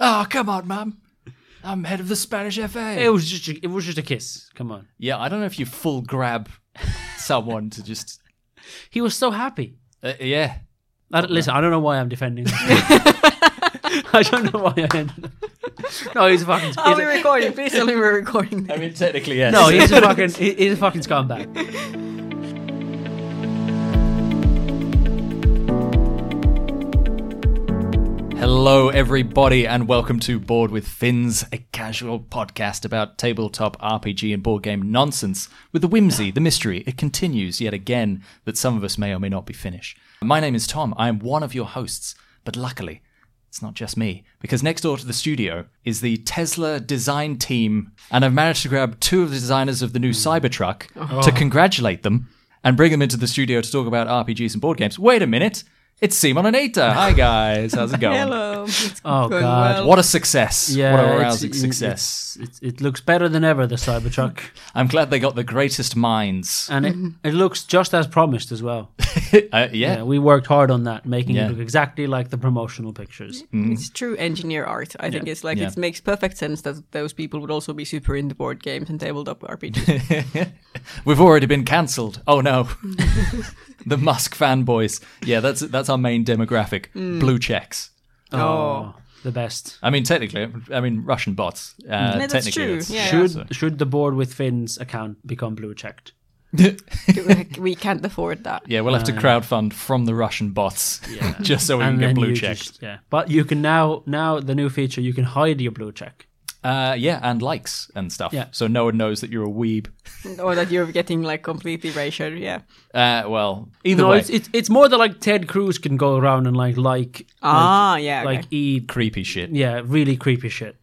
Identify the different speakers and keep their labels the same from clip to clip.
Speaker 1: Oh, come on, mum. I'm head of the Spanish FA.
Speaker 2: It was just a, it was just a kiss. Come on.
Speaker 1: Yeah, I don't know if you full grab someone to just.
Speaker 2: He was so happy.
Speaker 1: Uh, yeah.
Speaker 2: I don't- listen, I don't know why I'm defending. this. I don't know why I. Ended. No, he's a fucking.
Speaker 3: Are
Speaker 2: he's
Speaker 3: we
Speaker 2: a-
Speaker 3: recording? Please tell me we're recording.
Speaker 1: I mean, technically, yes.
Speaker 2: no, he's a fucking. He's a fucking scumbag.
Speaker 1: Hello, everybody, and welcome to Board with Finns, a casual podcast about tabletop RPG and board game nonsense with the whimsy, the mystery. It continues yet again that some of us may or may not be finished. My name is Tom. I am one of your hosts, but luckily, it's not just me, because next door to the studio is the Tesla design team, and I've managed to grab two of the designers of the new Cybertruck to oh. congratulate them and bring them into the studio to talk about RPGs and board games. Wait a minute. It's Simon and Iita. Hi guys, how's it going?
Speaker 3: Hello. It's
Speaker 2: Oh
Speaker 3: going
Speaker 2: God.
Speaker 3: well.
Speaker 1: What a success!
Speaker 2: Yeah,
Speaker 1: what a rousing
Speaker 2: it-
Speaker 1: success!
Speaker 2: It's, it's, it looks better than ever. The Cybertruck,
Speaker 1: I'm glad they got the greatest minds.
Speaker 2: and it, mm-hmm. it looks just as promised as well.
Speaker 1: uh,
Speaker 2: Yeah,
Speaker 1: yeah,
Speaker 2: we worked hard on that, making
Speaker 1: Yeah.
Speaker 2: it look exactly like the promotional pictures. Mm-hmm. Mm-hmm.
Speaker 3: It's true engineer art. I think it's like
Speaker 1: Yeah.
Speaker 3: it makes perfect sense that those people would also be super into board games and tabletop RPGs.
Speaker 1: we've already been cancelled. Oh no, the Musk fanboys. Yeah, that's that's our main demographic. Blue checks.
Speaker 3: Oh.
Speaker 2: the best.
Speaker 1: I mean, technically, I mean Russian bots. Uh,
Speaker 3: Yeah, that's
Speaker 1: technically,
Speaker 3: true.
Speaker 1: that's-
Speaker 3: Yeah.
Speaker 2: should
Speaker 1: so-
Speaker 2: should the board with Finn's account become blue checked?
Speaker 3: we can't afford that.
Speaker 1: yeah, we'll have to crowdfund from the Russian bots
Speaker 2: Yeah.
Speaker 1: just so we can get blue
Speaker 2: you
Speaker 1: checked.
Speaker 2: just- yeah, but you can now now the new feature you can hide your blue check.
Speaker 1: Uh, yeah, and likes and stuff.
Speaker 2: Yeah.
Speaker 1: So no one knows that you're a weeb.
Speaker 3: Or that you're getting like completely ratioed. Yeah.
Speaker 1: Uh, well, either
Speaker 2: no,
Speaker 1: way,
Speaker 2: it's, it's it's more that like Ted Cruz can go around and like like
Speaker 3: Ah, yeah.
Speaker 2: like
Speaker 3: okay.
Speaker 2: eat
Speaker 1: creepy shit.
Speaker 2: yeah really creepy shit.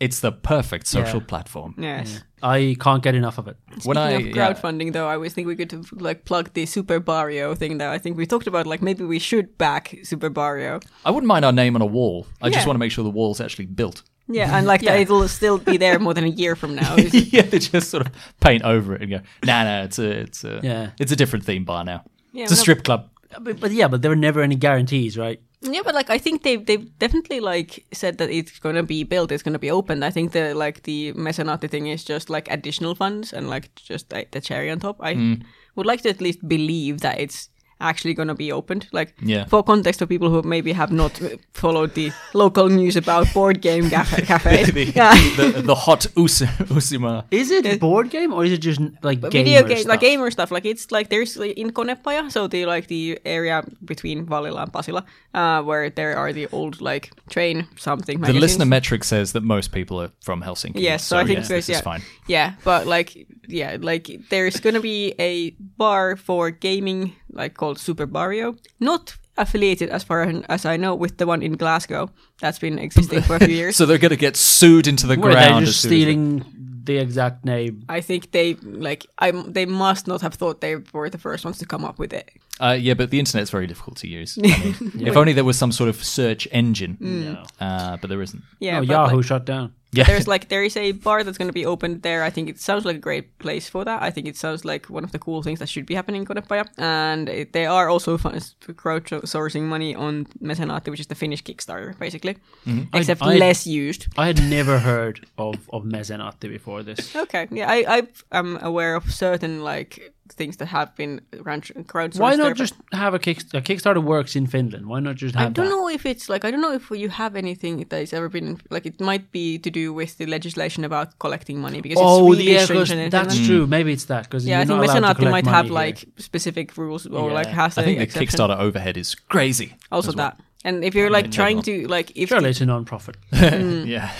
Speaker 1: It's the perfect social
Speaker 2: Yeah.
Speaker 1: platform.
Speaker 3: yes.
Speaker 2: I can't get enough of it.
Speaker 1: When I
Speaker 3: Speaking of
Speaker 1: yeah.
Speaker 3: crowdfunding, though, I always think we could like plug the Super Barrio thing. That I think we talked about. Like maybe we should back Super Barrio.
Speaker 1: I wouldn't mind our name on a wall. I just want to make sure the wall's actually built.
Speaker 3: Yeah, and like
Speaker 2: Yeah.
Speaker 3: it'll still be there more than a year from now.
Speaker 1: Yeah, they just sort of paint over it and go, nah, nah, it's a, it's a,
Speaker 2: Yeah.
Speaker 1: it's a different theme bar now.
Speaker 3: Yeah,
Speaker 1: it's a strip club.
Speaker 2: But, but yeah, but there were never any guarantees, right?
Speaker 3: Yeah, but like I think they've they've definitely like said that it's gonna be built, it's gonna be opened. I think the like the mecenate thing is just like additional funds and like just like, the cherry on top. I
Speaker 1: Mm.
Speaker 3: would like to at least believe that it's actually gonna be opened. Like
Speaker 1: Yeah.
Speaker 3: for context for people who maybe have not followed the local news about board game cafe. cafes.
Speaker 1: the,
Speaker 3: yeah.
Speaker 1: the, the hot us- Usima.
Speaker 2: Is it a board game or is it just like
Speaker 3: But
Speaker 2: gamer
Speaker 3: video game,
Speaker 2: stuff?
Speaker 3: like gamer stuff, like it's like there's like, in Konepaja, so the like the area between Vallila and Pasila, uh, where there are the old like train something.
Speaker 1: The
Speaker 3: magazines.
Speaker 1: listener metric says that most people are from Helsinki.
Speaker 3: Yes, so, I think
Speaker 1: yes,
Speaker 3: there's
Speaker 1: this
Speaker 3: yeah,
Speaker 1: is fine.
Speaker 3: yeah, but like yeah, like there's gonna be a bar for gaming like called Super Barrio, not affiliated as far as I know with the one in Glasgow that's been existing for a few years.
Speaker 1: So they're going to get sued into the
Speaker 2: Were
Speaker 1: ground.
Speaker 2: they
Speaker 1: as
Speaker 2: just
Speaker 1: soon they-
Speaker 2: stealing the exact name?
Speaker 3: I think they like I they must not have thought they were the first ones to come up with it.
Speaker 1: Uh, yeah, but the internet's very difficult to use. I mean, If only there was some sort of search engine,
Speaker 2: No.
Speaker 1: uh, but there isn't.
Speaker 3: Yeah,
Speaker 2: oh, Yahoo
Speaker 3: like,
Speaker 2: shut down.
Speaker 1: Yeah,
Speaker 3: there's like there is a bar that's going to be opened there. I think it sounds like a great place for that. I think it sounds like one of the cool things that should be happening in Konepaja. And it, they are also fun- crowdsourcing money on Mecenate, which is the Finnish Kickstarter, basically, mm-hmm. except
Speaker 2: I-
Speaker 3: less used.
Speaker 2: I had never heard of of Mezenate before this.
Speaker 3: Okay, yeah, I I am aware of certain like things that have been crowd- crowdsourced.
Speaker 2: Why not
Speaker 3: but
Speaker 2: just have a, kick, a Kickstarter works in Finland? Why not just
Speaker 3: I don't
Speaker 2: that?
Speaker 3: know if it's like I don't know if you have anything that has ever been like it might be to do with the legislation about collecting money because
Speaker 2: Oh,
Speaker 3: it's really
Speaker 2: yeah,
Speaker 3: in
Speaker 2: that's
Speaker 3: Finland.
Speaker 2: true. Maybe it's that because
Speaker 3: Yeah, I think Mecenate might have like specific rules or like has
Speaker 1: I think the
Speaker 3: exception.
Speaker 1: Kickstarter overhead is crazy.
Speaker 3: Also
Speaker 1: as well.
Speaker 3: that. And if you're like trying to like if
Speaker 2: Surely it's a non-profit. Mm.
Speaker 1: yeah.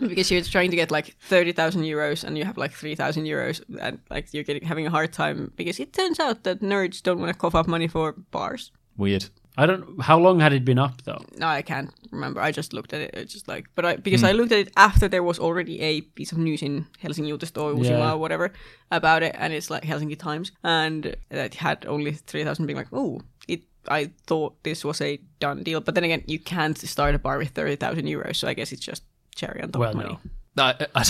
Speaker 3: because you're trying to get like thirty thousand euros and you have like three thousand euros and like you're getting having a hard time because it turns out that nerds don't want to cough up money for bars.
Speaker 1: Weird.
Speaker 2: I don't. How long had it been up though?
Speaker 3: No, I can't remember. I just looked at it. It's just like, but I because hmm. I looked at it after there was already a piece of news in Helsinki Uutiset or
Speaker 2: Yeah.
Speaker 3: or whatever about it, and it's like Helsinki Times, and that had only three thousand being like, oh, it. I thought this was a done deal, but then again, you can't start a bar with thirty thousand euros, so I guess it's just cherry on top
Speaker 2: Well,
Speaker 3: of money.
Speaker 2: no.
Speaker 1: I, I,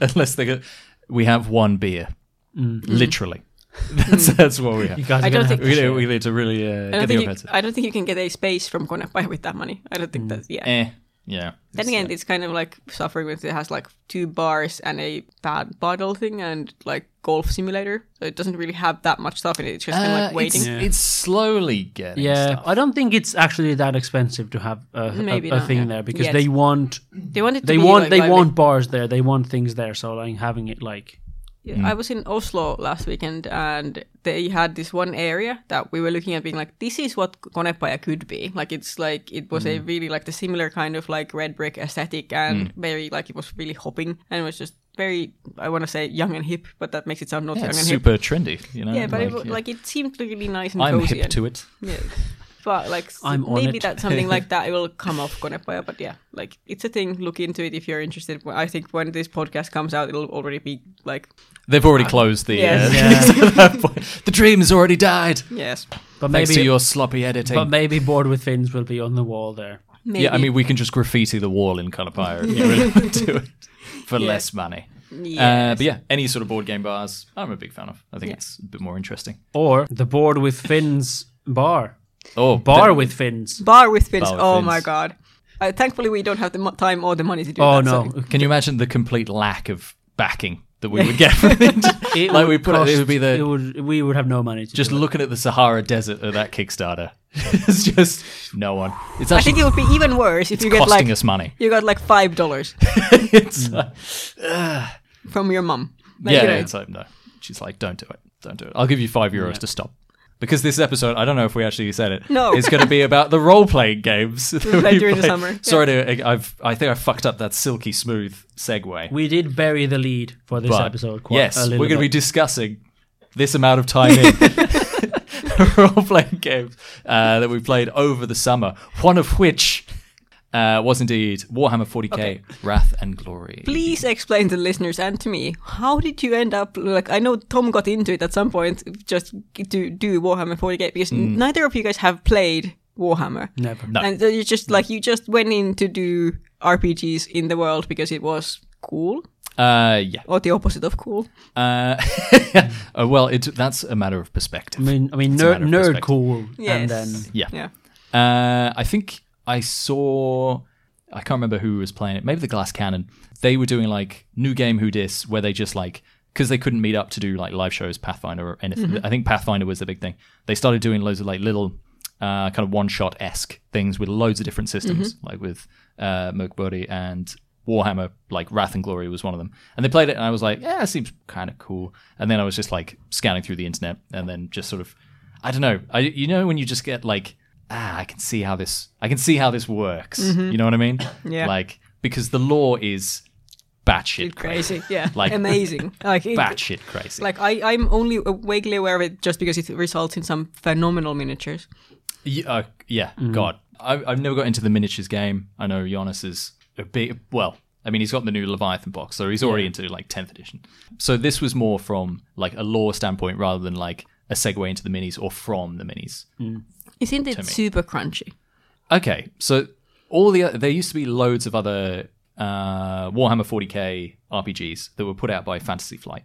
Speaker 1: unless they go, we have one beer, literally. That's that's what we have.
Speaker 2: You guys
Speaker 3: I don't
Speaker 2: gonna
Speaker 3: think-
Speaker 2: have
Speaker 1: We
Speaker 2: to
Speaker 1: need, we need to really uh,
Speaker 3: I
Speaker 1: get
Speaker 3: don't,
Speaker 1: the
Speaker 3: think you,
Speaker 1: offensive.
Speaker 3: I don't think you can get a space from Konepaja with that money. I don't think that's yeah.
Speaker 1: Eh. Yeah.
Speaker 3: Then
Speaker 1: It's,
Speaker 3: again,
Speaker 1: uh,
Speaker 3: it's kind of like suffering with it has like two bars and a bad bottle thing and like golf simulator. So it doesn't really have that much stuff in it. It's just kind of
Speaker 1: uh,
Speaker 3: like waiting.
Speaker 1: It's,
Speaker 2: Yeah.
Speaker 1: it's slowly getting.
Speaker 2: Yeah,
Speaker 1: stuff.
Speaker 2: I don't think it's actually that expensive to have a, a-
Speaker 3: Maybe
Speaker 2: a,
Speaker 3: not,
Speaker 2: thing
Speaker 3: yeah.
Speaker 2: there because
Speaker 3: Yet.
Speaker 2: they want
Speaker 3: They want it to
Speaker 2: they
Speaker 3: be
Speaker 2: want
Speaker 3: like,
Speaker 2: they
Speaker 3: lively.
Speaker 2: want bars there, they want things there. So like having it like
Speaker 3: Yeah, I was in Oslo last weekend and they had this one area that we were looking at being like, this is what Konepaja could be. Like it's like it was a mm. really like the similar kind of like red brick aesthetic and mm. very like it was really hopping and it was just very I want to say young and hip, but that makes it sound not
Speaker 1: Yeah,
Speaker 3: young and hip.
Speaker 1: super trendy. You know.
Speaker 3: Yeah, but
Speaker 1: like,
Speaker 3: it,
Speaker 1: yeah.
Speaker 3: like it seemed really nice and
Speaker 1: I'm
Speaker 3: cozy.
Speaker 1: hip
Speaker 3: and-
Speaker 1: to it.
Speaker 3: Yeah. But like s-
Speaker 2: I'm on
Speaker 3: maybe
Speaker 2: it.
Speaker 3: that's something like that. It will come off Konepaja, but yeah, like it's a thing. Look into it if you're interested. I think when this podcast comes out, it'll already be like
Speaker 1: They've already closed the.
Speaker 3: yes.
Speaker 1: Uh, the dream has already died.
Speaker 3: yes,
Speaker 2: but
Speaker 1: Thanks
Speaker 2: maybe
Speaker 1: to your sloppy editing.
Speaker 2: but maybe board with Finns will be on the wall there.
Speaker 3: maybe.
Speaker 1: Yeah, I mean, we can just graffiti the wall in Kalapaya if you really want to do it for
Speaker 3: Yeah.
Speaker 1: less money. Uh, but yeah, any sort of board game bars, I'm a big fan of. I think
Speaker 3: Yeah.
Speaker 1: it's a bit more interesting.
Speaker 2: Or the board with Finns bar.
Speaker 1: Oh,
Speaker 2: Bar
Speaker 1: the-
Speaker 2: with fins.
Speaker 3: Bar with fins.
Speaker 1: Bar with
Speaker 3: oh
Speaker 1: fins.
Speaker 3: my god. Uh, thankfully, we don't have the mo- time or the money to do
Speaker 2: Oh
Speaker 3: that.
Speaker 2: Oh no.
Speaker 3: so-
Speaker 1: Can you imagine the complete lack of backing that we would get from it?
Speaker 2: It
Speaker 1: like
Speaker 2: would
Speaker 1: we put it, it would be
Speaker 2: it
Speaker 1: the
Speaker 2: would, we would have no money to
Speaker 1: just
Speaker 2: do it.
Speaker 1: looking at the Sahara Desert of that Kickstarter. it's just no one. It's
Speaker 3: I think it would be even worse if you get
Speaker 1: costing
Speaker 3: like
Speaker 1: us money.
Speaker 3: you got like five dollars
Speaker 1: it's uh,
Speaker 3: from your mum. Like,
Speaker 1: yeah,
Speaker 3: you know,
Speaker 1: it's like no. She's like, don't do it, don't do it. I'll give you five euros to stop. Because this episode, I don't know if we actually said it.
Speaker 3: No.
Speaker 1: it's going to be about the role playing games that we
Speaker 3: played
Speaker 1: we
Speaker 3: during the
Speaker 1: played.
Speaker 3: summer, yeah.
Speaker 1: Sorry to, I've, I think I fucked up that silky smooth segue.
Speaker 2: We did bury the lead for this
Speaker 1: But
Speaker 2: episode. Quite
Speaker 1: yes,
Speaker 2: a
Speaker 1: we're going to be discussing this amount of time in role playing games uh, that we played over the summer. One of which uh, was indeed Warhammer 40k
Speaker 3: Okay.
Speaker 1: Wrath and Glory.
Speaker 3: Please explain to the listeners and to me how did you end up like I know Tom got into it at some point just to do Warhammer 40k because
Speaker 1: Mm.
Speaker 3: neither of you guys have played Warhammer.
Speaker 2: never.
Speaker 1: No.
Speaker 3: And so you just like you just went in to do RPGs in the world because it was cool
Speaker 1: Uh, yeah.
Speaker 3: or the opposite of cool.
Speaker 1: Uh, uh, well, it, that's a matter of perspective.
Speaker 2: I mean, I mean,
Speaker 1: It's a
Speaker 2: nerd,
Speaker 1: matter of
Speaker 2: nerd
Speaker 1: perspective.
Speaker 2: cool,
Speaker 3: Yes.
Speaker 2: and then
Speaker 1: Yeah.
Speaker 3: Yeah.
Speaker 1: Uh, I think I saw. I can't remember who was playing it. Maybe the Glass Cannon. They were doing like new game Who Dis, where they just like because they couldn't meet up to do like live shows, Pathfinder or anything. I think Pathfinder was the big thing. They started doing loads of like little uh, kind of one shot esque things with loads of different systems, like with uh, and Warhammer, like Wrath and Glory was one of them. And they played it, and I was like, yeah, it seems kind of cool. And then I was just like scanning through the internet, and then just sort of, I don't know, I you know when you just get like, ah, I can see how this, I can see how this works. You know what I mean?
Speaker 3: Yeah.
Speaker 1: Like because the lore is batshit
Speaker 3: Crazy. Yeah.
Speaker 1: Like-
Speaker 3: amazing. Like it,
Speaker 1: batshit crazy.
Speaker 3: Like I, I'm only vaguely aware of it just because it results in some phenomenal miniatures.
Speaker 1: Yeah, uh, yeah God, I, I've never got into the miniatures game. I know Jonas is a big. Well, I mean, he's got the new Leviathan box, so he's already into like tenth edition. So this was more from like a lore standpoint rather than like a segue into the minis or from the minis.
Speaker 3: Isn't it
Speaker 1: me.
Speaker 3: super crunchy?
Speaker 1: Okay, so all the there used to be loads of other uh, Warhammer 40k RPGs that were put out by Fantasy Flight,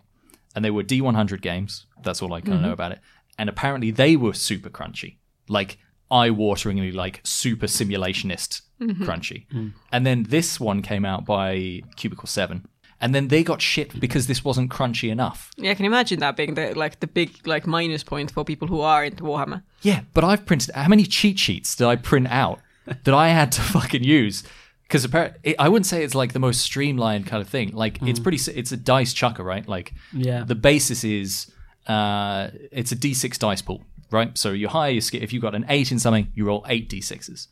Speaker 1: and they were D100 games. That's all I kind of mm-hmm. know about it. And apparently, they were super crunchy, like eye-wateringly, like super simulationist mm-hmm. crunchy. Mm. And then this one came out by Cubicle Seven, and then they got shit because this wasn't crunchy enough.
Speaker 3: Yeah, I can imagine that being the like the big like minus point for people who are into Warhammer.
Speaker 1: Yeah, but I've printed how many cheat sheets did I print out that I had to fucking use? Because apparently, I wouldn't say it's like the most streamlined kind of thing. Like it's pretty, it's a dice chucker, right? Like
Speaker 2: Yeah.
Speaker 1: the basis is uh, it's a d6 dice pool, right? So you higher your skill. If you've got an eight in something, you roll eight d6s.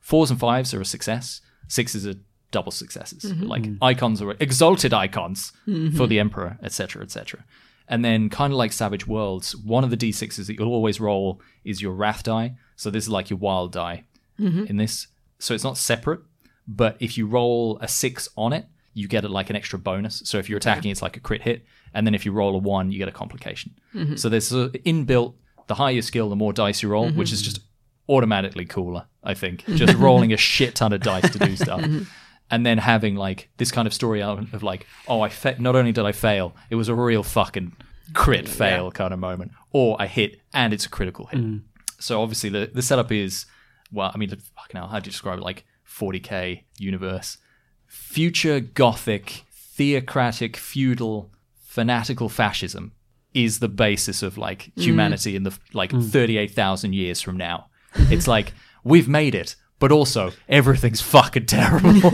Speaker 1: Fours and fives are a success. Sixes are double successes, mm-hmm. like mm-hmm. icons are exalted icons mm-hmm. for the emperor, etc., etc. And then, kind of like Savage Worlds, one of the d6s that you'll always roll is your wrath die. So this is like your wild die in this. So it's not separate, but if you roll a six on it, you get like an extra bonus. So if you're attacking, it's like a crit hit, and then if you roll a one, you get a complication. So there's a inbuilt. The higher your skill, the more dice you roll, which is just automatically cooler. I think just rolling a shit ton of dice to do stuff. And then having like this kind of story element of like, oh, I fa- not only did I fail, it was a real fucking crit fail kind of moment, or I hit and it's a critical hit. Mm. So obviously the the setup is well, I mean, fucking hell, how do you describe it? Like 40k universe. Future Gothic, theocratic, feudal, fanatical fascism is the basis of like mm. humanity in the like mm. 38,000 years from now. It's like we've made it, but also everything's fucking terrible.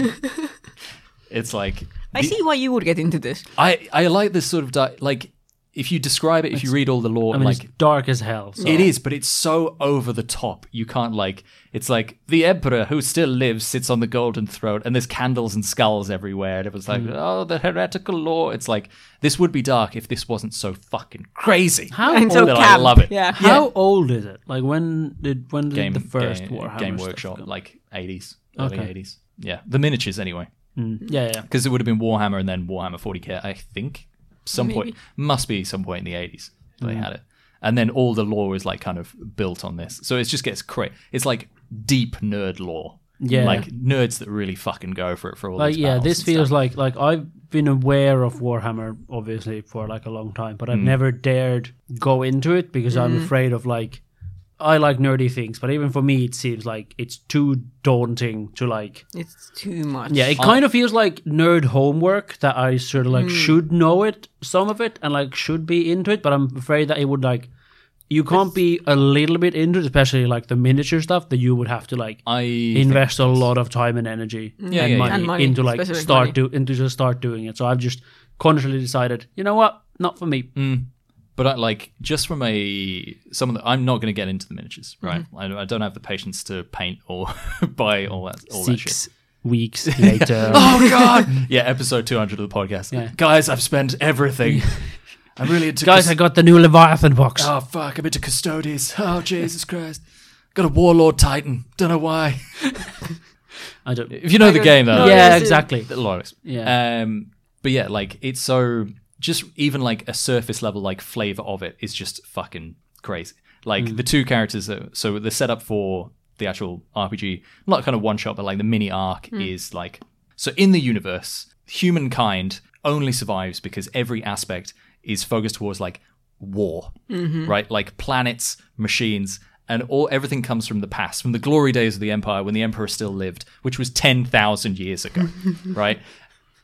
Speaker 1: it's like
Speaker 3: I see why you would get into this.
Speaker 1: I I like this sort of di- like if you describe it, if you read all the lore,
Speaker 2: I mean,
Speaker 1: like
Speaker 2: it's dark as hell. So.
Speaker 1: it is, but it's so over the top. You can't like. It's like the emperor who still lives sits on the golden throne, and there's candles and skulls everywhere. And it was like, oh, the heretical lore. It's like this would be dark if this wasn't so fucking crazy.
Speaker 2: How
Speaker 3: And
Speaker 2: old,
Speaker 1: that I love it.
Speaker 3: Yeah.
Speaker 2: how old is it? Like when did when did
Speaker 1: Game
Speaker 2: the first
Speaker 1: game,
Speaker 2: Warhammer
Speaker 1: game workshop
Speaker 2: come?
Speaker 1: like 80s, early
Speaker 2: Okay.
Speaker 1: 80s. Yeah, the miniatures anyway,
Speaker 2: Mm, yeah, yeah.
Speaker 1: because it would have been Warhammer and then Warhammer 40k. I think some point must be some point in the 80s they
Speaker 2: Mm.
Speaker 1: had it. And then all the lore is like kind of built on this. So it just gets crazy. It's like deep nerd lore.
Speaker 2: Yeah.
Speaker 1: Like nerds that really fucking go for it for all
Speaker 2: Like
Speaker 1: these
Speaker 2: yeah,
Speaker 1: battles
Speaker 2: this
Speaker 1: and
Speaker 2: feels
Speaker 1: stuff.
Speaker 2: like like I've been aware of Warhammer obviously for like a long time, but
Speaker 1: Mm.
Speaker 2: I've never dared go into it because I'm afraid of like I like nerdy things, but even for me it seems like it's too daunting to like
Speaker 3: It's too much.
Speaker 2: Yeah, it uh, kind of feels like nerd homework that I sort of like hmm. should know it, some of it, and like should be into it, but I'm afraid that it would like you can't be a little bit into it, especially like the miniature stuff that you would have to like
Speaker 1: I
Speaker 2: invest a lot of time and energy mm.
Speaker 1: Yeah,
Speaker 2: and,
Speaker 1: yeah, yeah.
Speaker 2: money
Speaker 3: And money,
Speaker 2: into like start
Speaker 3: money.
Speaker 2: do into just start doing it. So I've just consciously decided, you know what, not for me.
Speaker 1: Mm. But I, like just from a some of the, I'm not going to get into the miniatures, right?
Speaker 2: Mm-hmm.
Speaker 1: I, I don't have the patience to paint or buy all that all that shit.
Speaker 2: Weeks later.
Speaker 1: Oh god! yeah, episode 200 of the podcast.
Speaker 2: Yeah.
Speaker 1: Guys, I've spent everything. I'm really into
Speaker 2: Guys, I got the new Leviathan box.
Speaker 1: Oh fuck! I'm into Custodes. Oh Jesus Christ! Got a Warlord Titan. Don't know why.
Speaker 2: I don't.
Speaker 1: If you know
Speaker 3: I
Speaker 1: the game, though,
Speaker 3: No,
Speaker 2: yeah, exactly.
Speaker 1: the Loris.
Speaker 2: Yeah.
Speaker 1: Um, but yeah, like it's so just even like a surface level like flavor of it is just fucking crazy. Like
Speaker 2: Mm.
Speaker 1: the two characters, that, so the setup for the actual RPG, not kind of one shot, but like the mini arc is like so in the universe, humankind only survives because every aspect is focused towards like war, right? Like planets, machines, and all everything comes from the past, from the glory days of the empire when the emperor still lived, which was ten thousand years ago, right?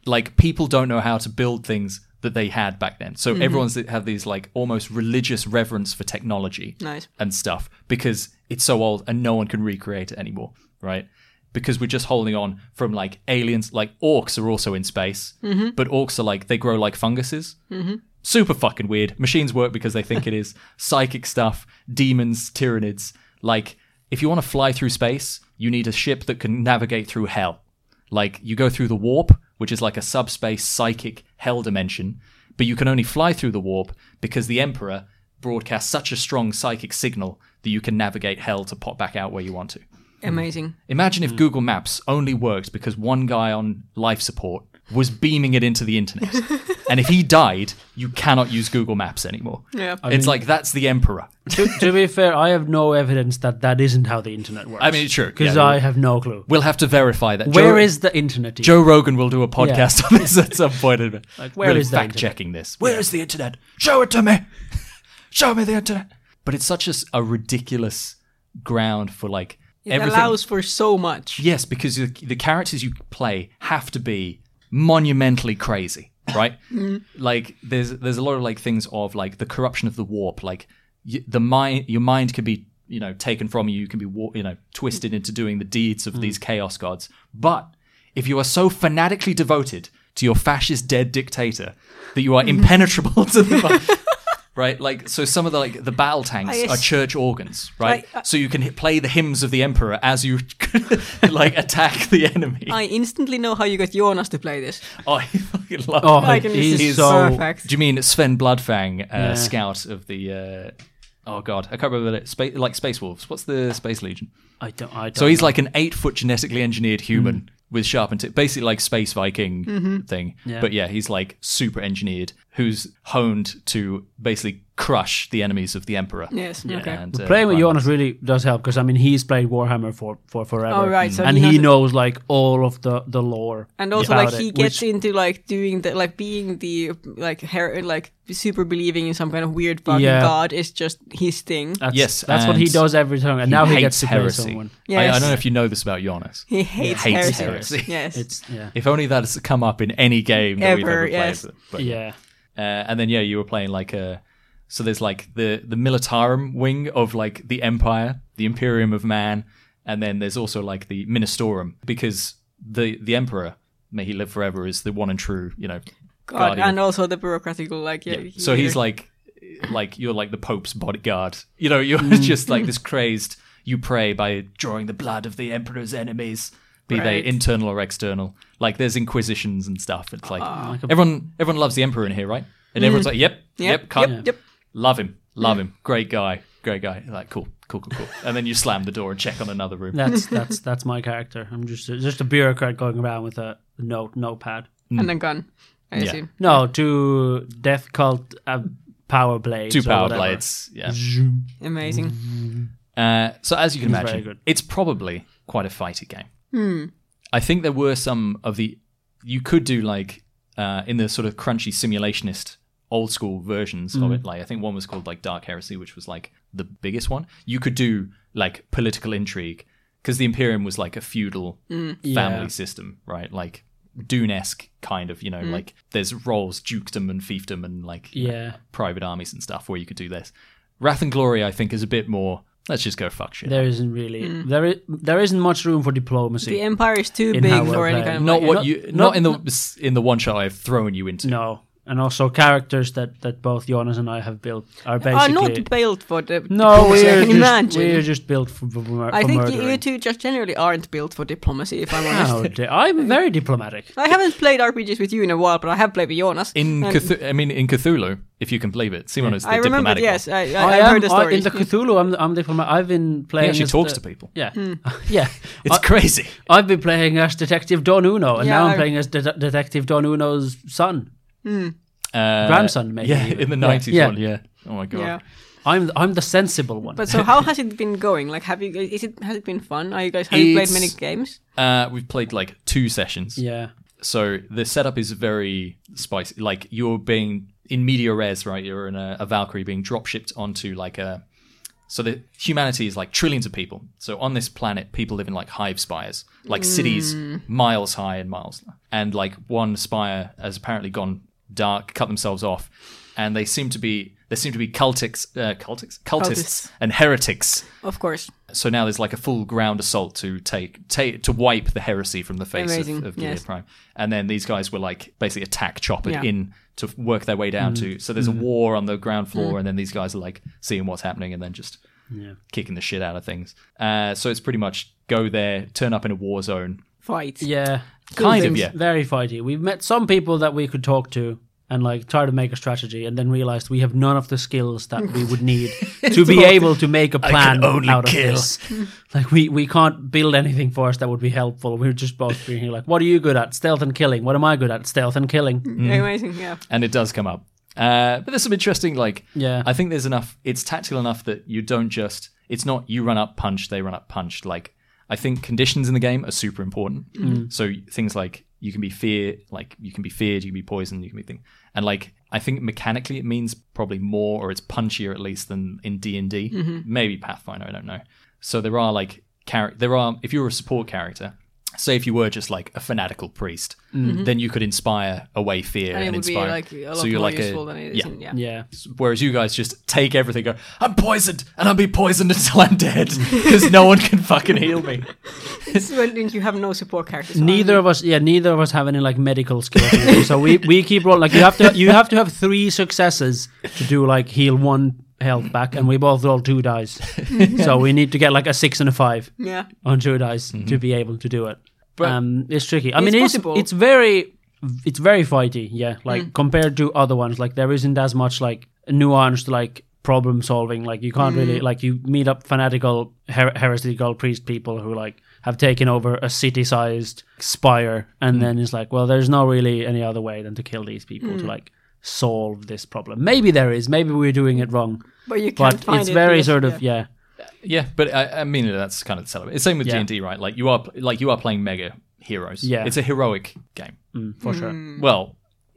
Speaker 1: Like people don't know how to build things that they had back then, so mm-hmm. everyone's have these like almost religious reverence for technology
Speaker 3: Nice.
Speaker 1: and stuff because it's so old and no one can recreate it anymore, right? Because we're just holding on from like aliens, like orcs are also in space, mm-hmm. but orcs are like they grow like funguses. Mm-hmm. Super fucking weird. Machines work because they think it is. Psychic stuff, demons, Tyranids. Like if you want to fly through space, you need a ship that can navigate through hell. Like you go through the warp, which is like a subspace psychic hell dimension, but you can only fly through the warp because the Emperor broadcasts such a strong psychic signal that you can navigate hell to pop back out where you want to.
Speaker 3: Amazing.
Speaker 1: Imagine if Google Maps only worked because one guy on life support was beaming it into the internet. and if he died, you cannot use Google Maps anymore.
Speaker 3: Yeah.
Speaker 1: it's like that's the Emperor.
Speaker 2: to, to be fair, I have no evidence that that isn't how the internet works.
Speaker 1: I mean, sure.
Speaker 2: because
Speaker 1: yeah,
Speaker 2: I have no clue.
Speaker 1: We'll have to verify that.
Speaker 2: Where
Speaker 1: Joe,
Speaker 2: is the internet?
Speaker 1: Joe Rogan will do a podcast on this at some point.
Speaker 2: Like, where
Speaker 1: really
Speaker 2: is the
Speaker 1: fact
Speaker 2: internet?
Speaker 1: checking this? Where is the internet? Show it to me. Show me the internet. But it's such a, s- a ridiculous ground for like
Speaker 3: It
Speaker 1: everything.
Speaker 3: allows for so much.
Speaker 1: yes, because the, the characters you play have to be monumentally crazy, right? Mm-hmm. Like there's there's a lot of like things of like the corruption of the warp, like y- the mind, your mind can be you know taken from you, you can be wa- you know twisted into doing the deeds of mm. these chaos gods. But if you are so fanatically devoted to your fascist dead dictator that you are mm-hmm. impenetrable to the right like so some of the like the battle tanks
Speaker 3: I
Speaker 1: are church organs right
Speaker 3: I- I-
Speaker 1: so you can hit, play the hymns of the emperor as you like attack the enemy
Speaker 3: I instantly know how you got Jonas to play this.
Speaker 1: oh I fucking love
Speaker 2: Oh,
Speaker 3: I can
Speaker 2: he's
Speaker 3: this is
Speaker 2: so.
Speaker 3: perfect.
Speaker 1: do you mean Sven Bloodfang uh,
Speaker 2: Yeah.
Speaker 1: scout of the uh oh god I can't remember it Spa- like Space Wolves what's the Space Legion
Speaker 2: I don't. I don't
Speaker 1: so he's
Speaker 2: know.
Speaker 1: like an eight foot genetically engineered human with sharpened tip, basically like space Viking mm-hmm. thing.
Speaker 2: Yeah.
Speaker 1: But yeah, he's like super engineered, who's honed to basically crush the enemies of the emperor.
Speaker 3: Yes. Okay.
Speaker 1: And, uh,
Speaker 2: Playing with Jonas really does help because I mean he's played Warhammer for for forever.
Speaker 3: Oh, right, so
Speaker 2: and
Speaker 3: he
Speaker 2: he,
Speaker 3: knows
Speaker 2: knows like all of the the lore.
Speaker 3: And also,
Speaker 2: about
Speaker 3: like he
Speaker 2: it,
Speaker 3: gets
Speaker 2: which-
Speaker 3: into like doing the like being the like her like super believing in some kind of weird fucking
Speaker 2: Yeah.
Speaker 3: god is just his thing.
Speaker 2: That's,
Speaker 1: Yes,
Speaker 2: that's what he does every time, and
Speaker 1: he
Speaker 2: now he gets to play
Speaker 1: heresy.
Speaker 2: someone.
Speaker 1: I, I don't know if you know this about Jonas.
Speaker 3: He hates,
Speaker 1: hates
Speaker 3: heresy.
Speaker 1: heresy.
Speaker 3: Yes.
Speaker 2: It's yeah,
Speaker 1: If only that has come up in any game that we've
Speaker 3: Ever,
Speaker 1: ever played.
Speaker 3: yes.
Speaker 1: with. But,
Speaker 2: yeah.
Speaker 1: Uh, and then yeah, you were playing like a. So there's like the the militarum wing of like the empire, the Imperium of Man, and then there's also like the Ministorum because the the emperor, may he live forever, is the one and true, you know.
Speaker 3: God,
Speaker 1: guardian.
Speaker 3: and also the bureaucratic like yeah.
Speaker 1: So he's like, like you're like the Pope's bodyguard. You know, you're mm. just like this crazed. You pray by drawing the blood of the emperor's enemies, be they internal or external. Like there's inquisitions and stuff. It's ah,
Speaker 2: like a-
Speaker 1: everyone, everyone loves the emperor in here, right? And everyone's mm. like, yep, yep,
Speaker 3: Yep, yep, yep.
Speaker 1: Love him, love him, great guy, great guy. Like cool, cool, cool, cool. And then you slam the door and check on another room.
Speaker 2: That's that's that's my character. I'm just just a bureaucrat going around with a note notepad.
Speaker 3: and then gun. I
Speaker 1: Yeah.
Speaker 3: assume.
Speaker 2: No, two death cult uh, power blades.
Speaker 1: Two
Speaker 2: or
Speaker 1: power
Speaker 2: whatever.
Speaker 1: blades. Yeah.
Speaker 3: Amazing.
Speaker 1: Uh, so as you can
Speaker 2: He's
Speaker 1: imagine, it's probably quite a fighty game. I think there were some of the you could do like uh, in the sort of crunchy simulationist old school versions of it. Mm. Like I think one was called like Dark Heresy, which was like the biggest one. You could do like political intrigue because the Imperium was like a feudal mm. family
Speaker 2: Yeah.
Speaker 1: system, right? Like Dune-esque kind of, you know, mm. like there's roles, dukedom and fiefdom and like you know,
Speaker 2: Yeah.
Speaker 1: private armies and stuff where you could do this. Wrath and Glory, I think, is a bit more. Let's just go fuck shit.
Speaker 2: There isn't really there is there isn't much room for diplomacy.
Speaker 3: The empire is too big
Speaker 2: how
Speaker 3: for any kind of
Speaker 1: not
Speaker 3: like,
Speaker 1: what
Speaker 2: not-
Speaker 1: you, not,
Speaker 2: not-
Speaker 1: in the in the one shot I've thrown you into.
Speaker 2: no, and also characters that that both Jonas and I have built are basically are
Speaker 3: not built for the
Speaker 2: no.
Speaker 3: diplomacy, I
Speaker 2: We're just,
Speaker 3: imagine.
Speaker 2: we're just built for, for, mur-
Speaker 3: I think
Speaker 2: murdering.
Speaker 3: you, you two just generally aren't built for diplomacy. If I'm honest,
Speaker 2: How dare- I'm very diplomatic.
Speaker 3: I haven't played RPGs with you in a while, but I have played with Jonas.
Speaker 1: In
Speaker 3: And
Speaker 1: Cthulhu, I mean, in Cthulhu, if you can believe it, Simon is the
Speaker 3: I remember.
Speaker 1: diplomatic
Speaker 3: Yes,
Speaker 1: one.
Speaker 3: I, I,
Speaker 2: I
Speaker 3: I've
Speaker 2: am
Speaker 3: heard the
Speaker 2: I- in the Cthulhu. I'm I'm diplomat. I've been
Speaker 1: He
Speaker 2: playing.
Speaker 1: actually
Speaker 2: as
Speaker 1: talks
Speaker 2: the-
Speaker 1: to people.
Speaker 2: Yeah,
Speaker 3: Hmm.
Speaker 2: yeah.
Speaker 1: It's
Speaker 2: I,
Speaker 1: crazy.
Speaker 2: I've been playing as Detective Don Uno, and
Speaker 3: Yeah,
Speaker 2: now I'm
Speaker 3: I-
Speaker 2: playing as De- Detective Don Uno's son.
Speaker 1: Uh,
Speaker 2: Grandson, maybe
Speaker 1: Yeah,
Speaker 2: even.
Speaker 1: in the nineties
Speaker 2: yeah.
Speaker 1: one. Yeah. Oh my god.
Speaker 3: yeah.
Speaker 2: I'm I'm the sensible one.
Speaker 3: But so, how has it been going? Like, have you? Is it has it been fun? Are you guys have you played many games?
Speaker 1: Uh, we've played like two sessions.
Speaker 2: yeah,
Speaker 1: So the setup is very spicy. Like you're being in media res, right? You're in a, a Valkyrie being drop shipped onto like a. So the humanity is like trillions of people. So on this planet, people live in like hive spires, like cities miles high and miles. And like one spire has apparently gone dark, cut themselves off, and they seem to be there seem to be cultics, uh, cultics, cultists,
Speaker 3: Cultists.
Speaker 1: and heretics
Speaker 3: Of course.
Speaker 1: so now there's like a full ground assault to take, take to wipe the heresy from the face
Speaker 3: Amazing,
Speaker 1: of, of Gilead
Speaker 3: yes.
Speaker 1: Prime, and then these guys were like basically attack Chopper
Speaker 3: Yeah.
Speaker 1: in to work their way down to. So there's a war on the ground floor,
Speaker 3: Mm.
Speaker 1: and then these guys are like seeing what's happening and then just
Speaker 2: yeah.
Speaker 1: kicking the shit out of things. Uh, so it's pretty much go there, turn up in a war zone.
Speaker 3: Fight.
Speaker 2: Yeah,
Speaker 1: Kind of, yeah.
Speaker 2: Very fighty. We've met some people that we could talk to and like try to make a strategy, and then realized we have none of the skills that we would need to be able to make a plan
Speaker 1: only
Speaker 2: out of this. Like we we can't build anything for us that would be helpful. We're just both being here like, what are you good at? Stealth and killing. What am I good at? Stealth and killing.
Speaker 1: Mm.
Speaker 3: Amazing. Yeah.
Speaker 1: and it does come up. Uh, but there's some interesting, like,
Speaker 2: Yeah.
Speaker 1: I think there's enough. It's tactical enough that you don't just. It's not you run up punch, they run up punch. Like, I think conditions in the game are super important. Mm-hmm. So things like you can be fear, like you can be feared, you can be poisoned, you can be thing, and like I think mechanically it means probably more, or it's punchier at least than in D and D, mm-hmm. maybe Pathfinder. I don't know. So there are like char- there are if you're a support character. Say if you were just like a fanatical priest, mm-hmm. then you could inspire away fear
Speaker 3: And
Speaker 1: and,
Speaker 3: it would be
Speaker 1: inspire.
Speaker 3: like a lot
Speaker 1: so you're
Speaker 3: more
Speaker 1: like
Speaker 3: useful
Speaker 1: a
Speaker 3: than it is
Speaker 1: yeah.
Speaker 3: in yeah.
Speaker 2: Yeah.
Speaker 1: Whereas you guys just take everything, go, I'm poisoned, and I'll be poisoned until I'm dead because no one can fucking heal me.
Speaker 3: Well, then you have no support characters.
Speaker 2: Neither of us, yeah, neither of us have any like medical skills. so we we keep rolling. Like you have to you have to have three successes to do like heal one health mm. back, and we both roll two dice. so we need to get like a six and a five
Speaker 3: Yeah.
Speaker 2: on two dice to mm-hmm. be able to do it.
Speaker 1: But-
Speaker 2: um, it's tricky. I
Speaker 3: It's
Speaker 2: mean, it's
Speaker 3: possible.
Speaker 2: it's very it's very fighty. Yeah, like mm. compared to other ones, like there isn't as much like nuanced like problem solving. Like you can't really mm. like you meet up fanatical her- heretical priest people who like have taken over a city sized spire, and then it's like, well, there's not really any other way than to kill these people to like solve this problem. Maybe there is. Maybe we're doing it wrong.
Speaker 3: But you can't
Speaker 2: But
Speaker 3: find
Speaker 2: it's
Speaker 3: it,
Speaker 2: very sort of
Speaker 3: yeah.
Speaker 2: yeah.
Speaker 1: Yeah, but I, I mean that's kind of the setup. It's same with D and D, right? Like you are like you are playing mega heroes.
Speaker 2: Yeah.
Speaker 1: it's a heroic game.
Speaker 2: Mm, for sure.
Speaker 1: Well,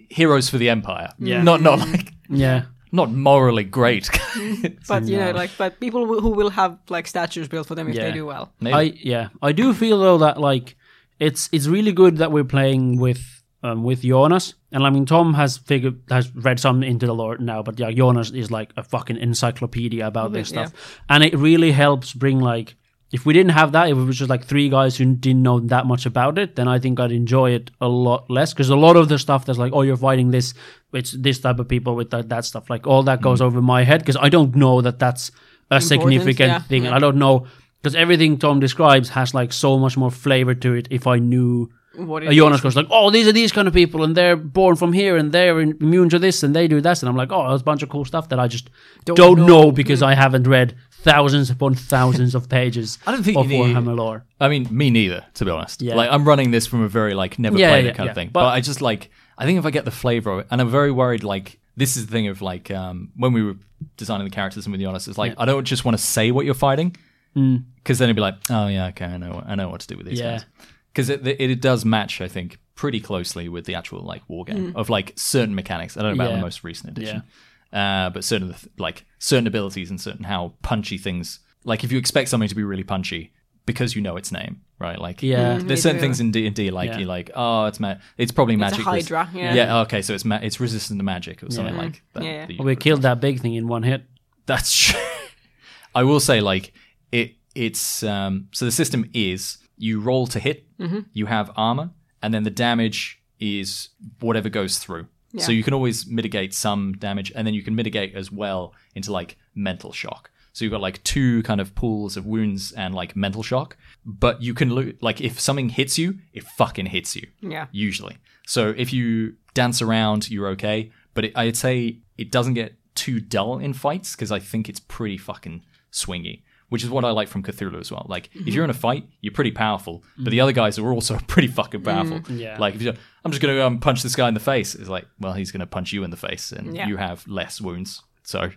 Speaker 1: heroes for the empire.
Speaker 2: Yeah.
Speaker 1: not not like
Speaker 2: Yeah.
Speaker 1: not morally great.
Speaker 3: But you know, like, but people who who will have like statues built for them if
Speaker 2: Yeah.
Speaker 3: they do well.
Speaker 1: Maybe.
Speaker 2: I yeah, I do feel though that like it's it's really good that we're playing with um, with Jonas, and I mean Tom has figured has read some into the lore now, but yeah, Jonas is like a fucking encyclopedia about this
Speaker 3: Yeah.
Speaker 2: stuff, and it really helps bring like. If we didn't have that, if it was just like three guys who didn't know that much about it, then I think I'd enjoy it a lot less. Because a lot of the stuff that's like, oh, you're fighting this, it's this type of people with that, that stuff. Like all that goes over my head because I don't know that that's a significant
Speaker 3: yeah,
Speaker 2: thing.
Speaker 3: yeah.
Speaker 2: And I don't know because everything Tom describes has like so much more flavor to it. If I knew
Speaker 3: What it
Speaker 2: Jonas
Speaker 3: is.
Speaker 2: goes like, oh, these are these kind of people, and they're born from here, and they're immune to this, and they do that, and I'm like, oh, there's a bunch of cool stuff that I just don't,
Speaker 3: Don't
Speaker 2: know.
Speaker 3: know.
Speaker 2: because I haven't read thousands upon thousands of pages.
Speaker 1: I don't think
Speaker 2: of
Speaker 1: you need-
Speaker 2: Warhammer lore.
Speaker 1: I mean, me neither, to be honest.
Speaker 2: Yeah.
Speaker 1: Like, I'm running this from a very, like, never
Speaker 2: Yeah,
Speaker 1: played
Speaker 2: yeah,
Speaker 1: it kind
Speaker 2: yeah.
Speaker 1: of thing.
Speaker 2: But-
Speaker 1: But, I just, like, I think if I get the flavor of it, and I'm very worried, like, this is the thing of, like, um, when we were designing the characters and with the honest, it's like, I don't just want to say what you're fighting, because then it'd be like, oh, yeah, okay, I know, I know what to do with these
Speaker 2: Mm. Yeah.
Speaker 1: guys. Because it, it, it does match, I think, pretty closely with the actual, like, war game of, like, certain mechanics. I don't know about
Speaker 2: Yeah.
Speaker 1: the most recent edition. Uh, but certain, of the th- like, certain abilities and certain how punchy things, like, if you expect something to be really punchy, because you know its name, right? Like,
Speaker 2: Yeah.
Speaker 3: Mm,
Speaker 1: there's certain things in D and D like
Speaker 2: Yeah.
Speaker 1: you're like, oh, it's ma- it's probably
Speaker 3: It's a
Speaker 1: magic.
Speaker 3: Hydra, yeah.
Speaker 1: okay, so it's ma- it's resistant to magic or something like that.
Speaker 3: Yeah, yeah.
Speaker 1: that
Speaker 2: Well, we killed that big thing in one hit.
Speaker 1: That's true. I will say, like it, it's um. So the system is you roll to hit,
Speaker 3: Mm-hmm.
Speaker 1: you have armor, and then the damage is whatever goes through. So you can always mitigate some damage, and then you can mitigate as well into like mental shock. So you've got like two kind of pools of wounds and like mental shock, but you can lo- like if something hits you, it fucking hits you
Speaker 3: Yeah.
Speaker 1: usually. So if you dance around, you're okay. But it, I'd say it doesn't get too dull in fights because I think it's pretty fucking swingy, which is what I like from Cthulhu as well. Like if mm-hmm. you're in a fight, you're pretty powerful, but the mm-hmm. other guys are also pretty fucking mm-hmm. powerful.
Speaker 2: Yeah.
Speaker 1: Like if you're, I'm just gonna go and punch this guy in the face, it's like, well, he's gonna punch you in the face, and
Speaker 3: Yeah.
Speaker 1: you have less wounds. So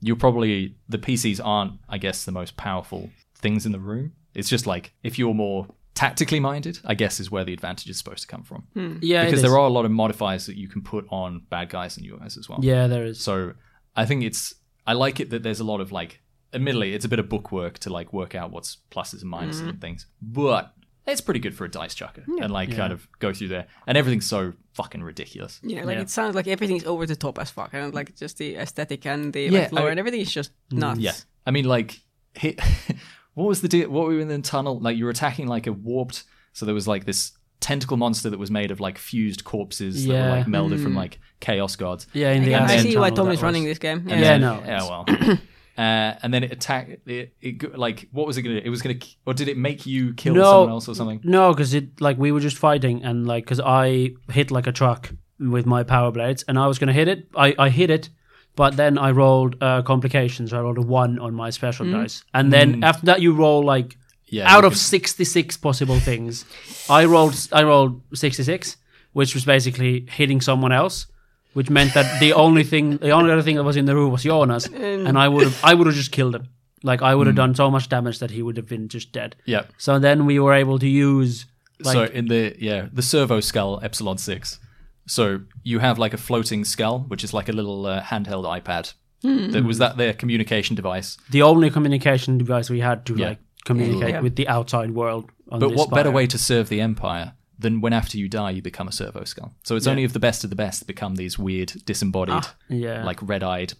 Speaker 1: you're probably the PCs aren't, I guess, the most powerful things in the room. It's just like if you're more tactically minded, I guess is where the advantage is supposed to come from hmm.
Speaker 2: Yeah,
Speaker 1: because there are a lot of modifiers that you can put on bad guys and UIs as well.
Speaker 2: Yeah, there is.
Speaker 1: So I think it's I like it that there's a lot of like admittedly it's a bit of bookwork to like work out what's pluses and minuses
Speaker 2: Mm-hmm.
Speaker 1: and things. But it's pretty good for a dice chucker and like kind of go through there. And everything's so fucking ridiculous.
Speaker 3: Yeah, like
Speaker 2: Yeah.
Speaker 3: it sounds like everything's over the top as fuck, and like just the aesthetic and the
Speaker 1: Yeah,
Speaker 3: like, lore
Speaker 1: I-
Speaker 3: and everything is just nuts.
Speaker 1: Yeah. I mean like hit, what was the deal what were we in the tunnel? Like you were attacking like a warped so there was like this tentacle monster that was made of like fused corpses that were
Speaker 2: Yeah.
Speaker 1: like melded from like chaos gods.
Speaker 2: Yeah, in the
Speaker 3: can- I see why Tom is running this game. Yeah,
Speaker 2: Yeah,
Speaker 1: then-
Speaker 2: no,
Speaker 1: Yeah, well. Uh, and then it attacked it, it. Like, what was it gonna? do? It was gonna, or did it make you kill
Speaker 2: No.
Speaker 1: someone else or something?
Speaker 2: No, because it like we were just fighting and like because I hit like a truck with my power blades and I was gonna hit it. I I hit it, but then I rolled uh, complications. I rolled a one on my special dice, and then after that you roll like
Speaker 1: Yeah.
Speaker 2: out of
Speaker 1: could-
Speaker 2: sixty six possible things. I rolled I rolled sixty six, which was basically hitting someone else. Which meant that the only thing, the only other thing that was in the room was Jonas, mm. and I would have, I would have just killed him. Like I would have mm. done so much damage that he would have been just dead.
Speaker 1: yeah.
Speaker 2: So then we were able to use like
Speaker 1: so in the yeah the servo skull epsilon six. So you have like a floating skull, which is like a little uh, handheld iPad. Hmm. That was that their communication device.
Speaker 2: the only communication device we had to
Speaker 1: Yeah.
Speaker 2: like communicate
Speaker 3: Yeah.
Speaker 2: with the outside world. On
Speaker 1: But
Speaker 2: this
Speaker 1: what better
Speaker 2: spire.
Speaker 1: way to serve the empire than when after you die you become a servo skull? So it's only if the best of the best become these weird disembodied,
Speaker 2: Yeah,
Speaker 1: like red-eyed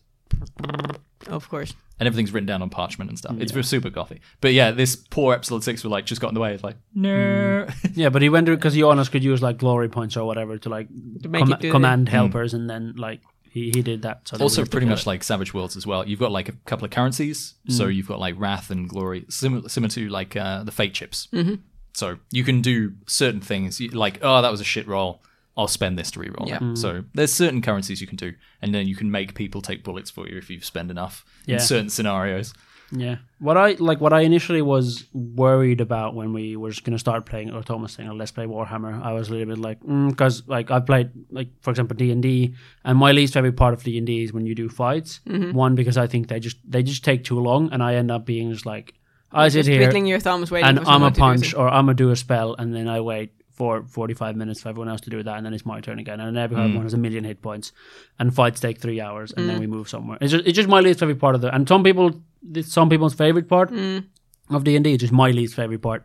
Speaker 3: of course.
Speaker 1: and everything's written down on parchment and stuff. It's super gothy. But yeah, this poor Epsilon Six were like just got in the way. It's like no.
Speaker 2: yeah, but he went because Jonas could use like glory points or whatever to like
Speaker 3: To make
Speaker 2: com-
Speaker 3: it do
Speaker 2: command helpers, and then like he, he did that. So
Speaker 1: also,
Speaker 2: we-
Speaker 1: pretty much like Savage Worlds as well. You've got like a couple of currencies. So you've got like Wrath and Glory, similar similar to like uh, the Fate chips. Mm-hmm. So you can do certain things. Like oh, that was a shit roll. I'll spend this to reroll.
Speaker 3: Yeah.
Speaker 1: it. So mm. there's certain currencies you can do, and then you can make people take bullets for you if you spend enough
Speaker 2: Yeah.
Speaker 1: in certain scenarios.
Speaker 2: Yeah. What I like, what I initially was worried about when we were just going to start playing, or Thomas saying, "Let's play Warhammer," I was a little bit like, mm, because like I played like for example D and D, and my least favorite part of D and D is when you do fights. Mm-hmm. One because I think they just they just take too long, and I end up being just like I sit
Speaker 3: Just
Speaker 2: here
Speaker 3: twiddling your thumbs, waiting
Speaker 2: and
Speaker 3: for
Speaker 2: I'm a
Speaker 3: someone to do
Speaker 2: punch or I'm a do a spell, and then I wait for 45 minutes for everyone else to do that, and then it's my turn again. And hmm. everyone has a million hit points, and fights take three hours, and then hmm. we move somewhere. It's just, it's just my least favorite part of the. And some people, it's some people's favorite part hmm. of D and D. It's just my least favorite part.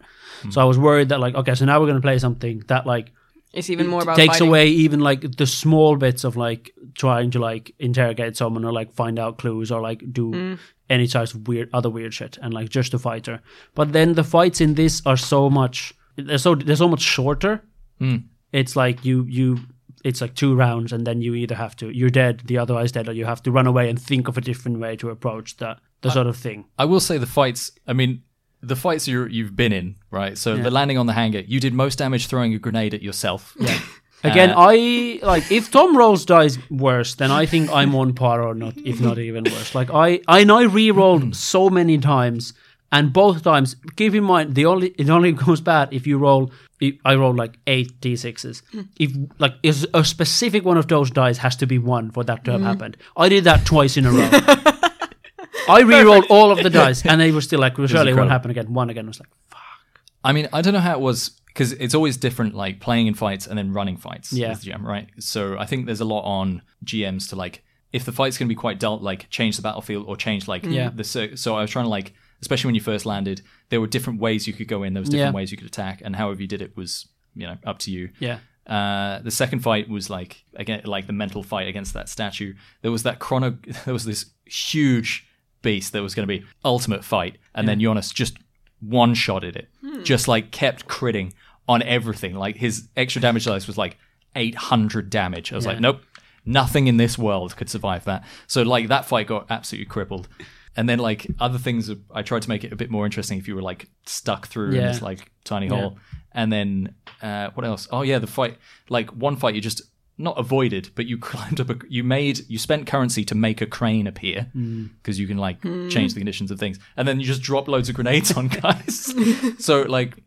Speaker 2: So I was worried that like, okay, so now we're gonna play something that like
Speaker 3: It's even more about
Speaker 2: takes
Speaker 3: fighting.
Speaker 2: away even like the small bits of like trying to like interrogate someone or like find out clues or like do
Speaker 3: Mm.
Speaker 2: Any types of weird other weird shit and like just a fighter. But then the fights in this are so much they're so they're so much shorter. Hmm. It's like you you it's like two rounds and then you either have to you're dead, the other guy's dead, or you have to run away and think of a different way to approach the the sort of thing.
Speaker 1: I will say the fights. I mean, the fights you you've been in, right? So the landing on the hangar, you did most damage throwing a grenade at yourself. Yeah.
Speaker 2: Again, uh, I like if Tom rolls dice worse, then I think I'm on par or not, if not even worse. Like I, I know I re-rolled hmm. so many times, and both times, keep in mind the only it only goes bad if you roll. If I roll like eight d6s. Hmm. If like if a specific one of those dice has to be one for that to have hmm. happened. I did that twice in a row. I re-rolled all of the dice, and they were still like, surely it won't happen again. One again I was like, fuck.
Speaker 1: I mean, I don't know how it was because it's always different, like playing in fights and then running fights.
Speaker 2: Yeah.
Speaker 1: as the GM, right? So I think there's a lot on GMs to like if the fight's going to be quite dull, like change the battlefield or change like
Speaker 2: Yeah.
Speaker 1: the cir- so I was trying to like especially when you first landed, there were different ways you could go in, there was different
Speaker 2: Yeah.
Speaker 1: ways you could attack, and however you did it was you know up to you.
Speaker 2: yeah,
Speaker 1: Uh, the second fight was like again like the mental fight against that statue. There was that chrono. There was this huge beast that was going to be ultimate fight, and then Jonas just one shotted it, just like kept critting on everything. Like his extra damage dice was like eight hundred damage. I was like, nope, nothing in this world could survive that. So like that fight got absolutely crippled. And then like other things, I tried to make it a bit more interesting. If you were like stuck through in this like tiny
Speaker 2: Yeah.
Speaker 1: hole, and then uh, what else? Oh yeah, the fight. Like one fight, you just not avoided, but you climbed up. A, you made you spent currency to make a crane appear
Speaker 2: mm.
Speaker 1: because you can like hmm. change the conditions of things, and then you just drop loads of grenades on guys. so like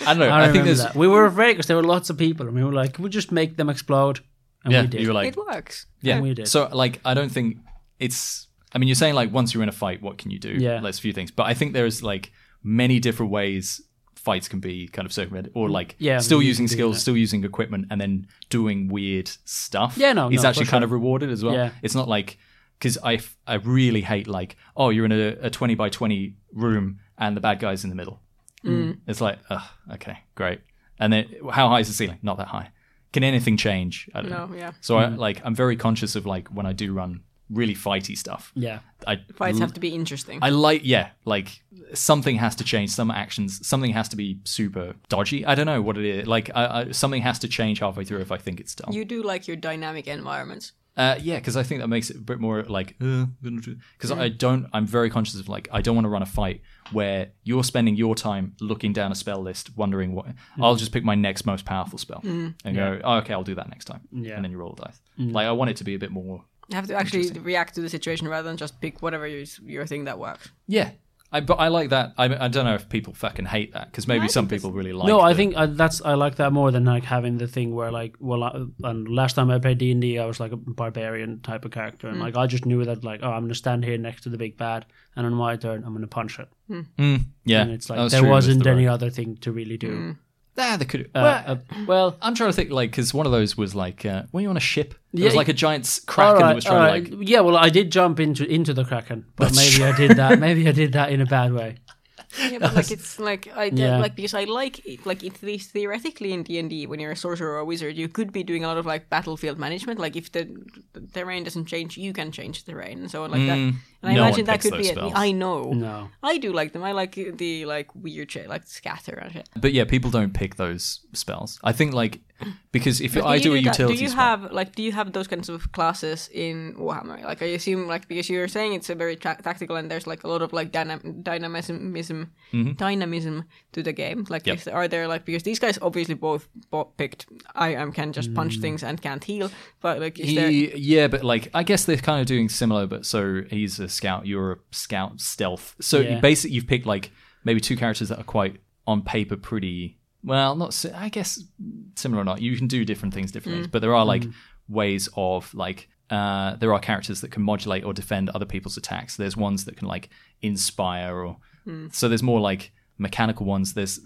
Speaker 1: I don't know.
Speaker 2: I,
Speaker 1: I, think there's
Speaker 2: that. We were afraid because there were lots of people, and we were like, "Can we just make them explode?" And
Speaker 1: yeah.
Speaker 2: we did.
Speaker 1: You were like
Speaker 3: it works.
Speaker 1: yeah.
Speaker 2: we did.
Speaker 1: So like I don't think it's. I mean, you're saying like once you're in a fight, what can you do?
Speaker 2: Yeah.
Speaker 1: Let's few things, but I think there's like many different ways fights can be kind of circumvented, or like
Speaker 2: Yeah,
Speaker 1: still using skills,
Speaker 2: that.
Speaker 1: still using equipment, and then doing weird stuff.
Speaker 2: Yeah, no,
Speaker 1: it's
Speaker 2: no,
Speaker 1: actually kind
Speaker 2: sure.
Speaker 1: of rewarded as well.
Speaker 2: Yeah.
Speaker 1: It's not like because I f- I really hate like oh you're in a, a twenty by twenty room and the bad guy's in the middle. It's like ugh, okay great, and then how high is the ceiling? Not that high. Can anything change? I don't
Speaker 3: No,
Speaker 1: know.
Speaker 3: yeah.
Speaker 1: So I like I'm very conscious of like when I do run really fighty stuff.
Speaker 2: yeah,
Speaker 1: I
Speaker 3: Fights have to be interesting.
Speaker 1: I like yeah, like something has to change. Some actions, something has to be super dodgy. I don't know what it is. Like I, I, something has to change halfway through if I think it's dull.
Speaker 3: you do like your dynamic environments.
Speaker 1: Uh, yeah, because I think that makes it a bit more like uh, because I don't. I'm very conscious of like I don't want to run a fight where you're spending your time looking down a spell list, wondering what. Mm. I'll just pick my next most powerful spell mm. and go, oh, okay, I'll do that next time,
Speaker 2: Yeah.
Speaker 1: and then you roll the dice. Mm. Like I want it to be a bit more.
Speaker 3: You have to actually react to the situation rather than just pick whatever your, your thing that works.
Speaker 1: Yeah, I but I like that. I I don't know if people fucking hate that because maybe
Speaker 3: I
Speaker 1: some people really like. It.
Speaker 2: No, I
Speaker 1: the-
Speaker 2: think uh, that's I like that more than like having the thing where like well, uh, and last time I played D and I was like a barbarian type of character, and like I just knew that like oh I'm gonna stand here next to the big bad, and on my turn I'm gonna punch it,
Speaker 1: Mm, yeah,
Speaker 2: and it's like
Speaker 1: was
Speaker 2: there
Speaker 1: true
Speaker 2: wasn't
Speaker 1: the
Speaker 2: any
Speaker 1: rogue.
Speaker 2: other thing to really do.
Speaker 1: Ah, could.
Speaker 2: Uh,
Speaker 1: well,
Speaker 2: uh, well,
Speaker 1: I'm trying to think like because one of those was like uh, when you on a ship, there
Speaker 2: Yeah,
Speaker 1: was like a giant kraken
Speaker 2: all
Speaker 1: that was trying to like.
Speaker 2: yeah. Well, I did jump into into the kraken, but maybe I did that. Maybe I did that in a bad way.
Speaker 3: Yeah, but like it's like I
Speaker 2: Yeah.
Speaker 3: like because I like it, like at least theoretically in D and D when you're a sorcerer or a wizard you could be doing a lot of like battlefield management. Like if the, the terrain doesn't change, you can change the terrain and so on like that. And I
Speaker 1: Mm. no
Speaker 3: imagine that could be.
Speaker 1: those
Speaker 3: A,
Speaker 1: spells.
Speaker 3: I know.
Speaker 2: No.
Speaker 3: I do like them. I like the like weird shit, like scatter and shit.
Speaker 1: But yeah, people don't pick those spells. I think like because if
Speaker 3: But
Speaker 1: I do a
Speaker 3: that-
Speaker 1: utility
Speaker 3: Do you
Speaker 1: spell,
Speaker 3: have like do you have those kinds of classes in Warhammer? Like I assume like because you're saying it's a very ta- tactical and there's like a lot of like dynam- dynamism dynamism to the game. Like
Speaker 1: Mm-hmm. Yep.
Speaker 3: is, are there like because these guys obviously both, both picked I am can just punch things and can't heal, but like is there
Speaker 1: yeah, but like I guess they're kind of doing similar. But so he's a scout, you're a scout stealth. So
Speaker 2: Yeah.
Speaker 1: you basically you've picked like maybe two characters that are quite on paper pretty well, not si- I guess similar or not. You can do different things different ways, mm. but there are like mm. ways of like uh, there are characters that can modulate or defend other people's attacks. There's ones that can like inspire or hmm. so there's more like mechanical ones. There's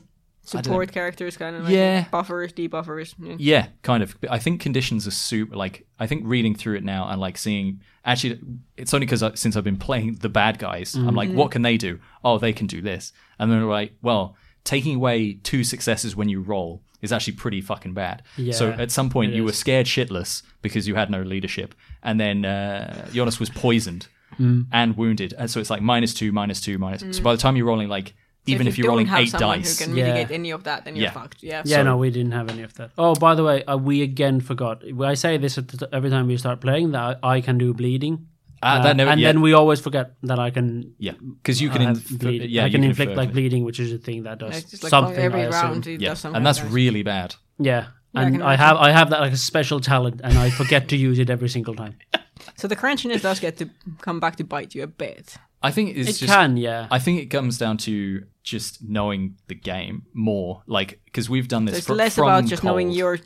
Speaker 1: I don't know.
Speaker 3: Support characters, kind of like
Speaker 1: Yeah.
Speaker 3: buffers, debuffers. Yeah.
Speaker 1: Yeah, kind of. But I think conditions are super. Like, I think reading through it now and like seeing. Actually, it's only because since I've been playing the bad guys, I'm like, mm. what can they do? Oh, they can do this. And then like, well, taking away two successes when you roll is actually pretty fucking bad. so at some point,
Speaker 2: it
Speaker 1: you were scared shitless because you had no leadership, and then uh, Jonas was poisoned
Speaker 2: Mm.
Speaker 1: and wounded, and so it's like minus two, minus two, minus. So by the time you're rolling like. Even if,
Speaker 3: you
Speaker 1: you're rolling
Speaker 3: don't have
Speaker 1: eight
Speaker 3: someone
Speaker 1: dice,
Speaker 3: who can
Speaker 2: Yeah.
Speaker 3: mitigate any of that, then you're
Speaker 1: Yeah.
Speaker 3: fucked. Yeah.
Speaker 2: Yeah,
Speaker 1: So-
Speaker 2: no, we didn't have any of that. Oh, by the way, uh, we again forgot. I say this at the, every time we start playing that I, I can do bleeding, Uh,
Speaker 1: that never,
Speaker 2: and
Speaker 1: yeah,
Speaker 2: then we always forget that I can.
Speaker 1: yeah, because you can,
Speaker 2: have
Speaker 1: inf-
Speaker 2: bleed-
Speaker 1: yeah,
Speaker 2: I
Speaker 1: you
Speaker 2: can inflict
Speaker 1: infer-
Speaker 2: like bleeding, which is a thing that does
Speaker 3: It's like
Speaker 2: something.
Speaker 3: every
Speaker 2: I
Speaker 3: round,
Speaker 1: yeah,
Speaker 3: does something.
Speaker 1: and that's
Speaker 3: like that.
Speaker 1: really bad.
Speaker 2: Yeah,
Speaker 3: Yeah, I
Speaker 2: and I, have I have that like a special talent, and I forget to use it every single time.
Speaker 3: So the crunchiness does get to come back to bite you a bit.
Speaker 1: I think it's
Speaker 2: it
Speaker 1: just.
Speaker 2: can, yeah.
Speaker 1: I think it comes down to just knowing the game more, like because we've done this.
Speaker 3: So
Speaker 1: this.
Speaker 3: it's
Speaker 1: fr-
Speaker 3: less
Speaker 1: from
Speaker 3: about just knowing your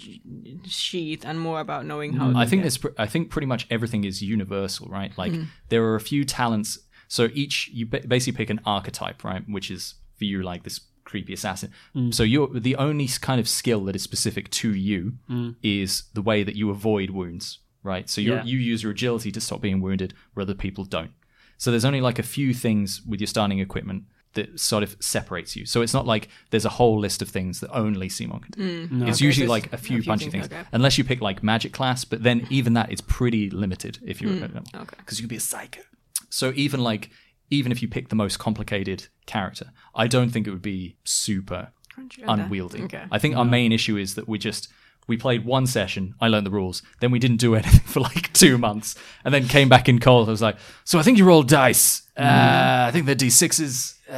Speaker 3: sheet and more about knowing how.
Speaker 1: I
Speaker 3: to
Speaker 1: think
Speaker 3: get-
Speaker 1: this. I think pretty much everything is universal, right? Like
Speaker 3: Mm-hmm.
Speaker 1: there are a few talents. So each you ba- basically pick an archetype, right? Which is for you like this creepy assassin.
Speaker 3: Mm.
Speaker 1: So you're the only kind of skill that is specific to you
Speaker 3: Mm.
Speaker 1: is the way that you avoid wounds, right? So you
Speaker 2: Yeah.
Speaker 1: you use your agility to stop being wounded, where other people don't. So there's only like a few things with your starting equipment that sort of separates you. So it's not like there's a whole list of things that only Simon can do. It's
Speaker 3: Mm. Okay,
Speaker 1: usually
Speaker 3: so
Speaker 1: like a few
Speaker 3: a few
Speaker 1: punchy
Speaker 3: things,
Speaker 1: things,
Speaker 3: okay.
Speaker 1: unless you pick like magic class. But then even that is pretty limited if you're
Speaker 3: Mm, okay.
Speaker 1: because you could be a psyker. So even like even if you pick the most complicated character, I don't think it would be super
Speaker 3: Crunchy
Speaker 1: unwieldy.
Speaker 3: Okay.
Speaker 1: I think our main issue is that we just we played one session. I learned the rules. Then we didn't do anything for like two months, and then came back in cold. I was like, "So I think you roll dice. Uh, I think they're d sixes. Uh,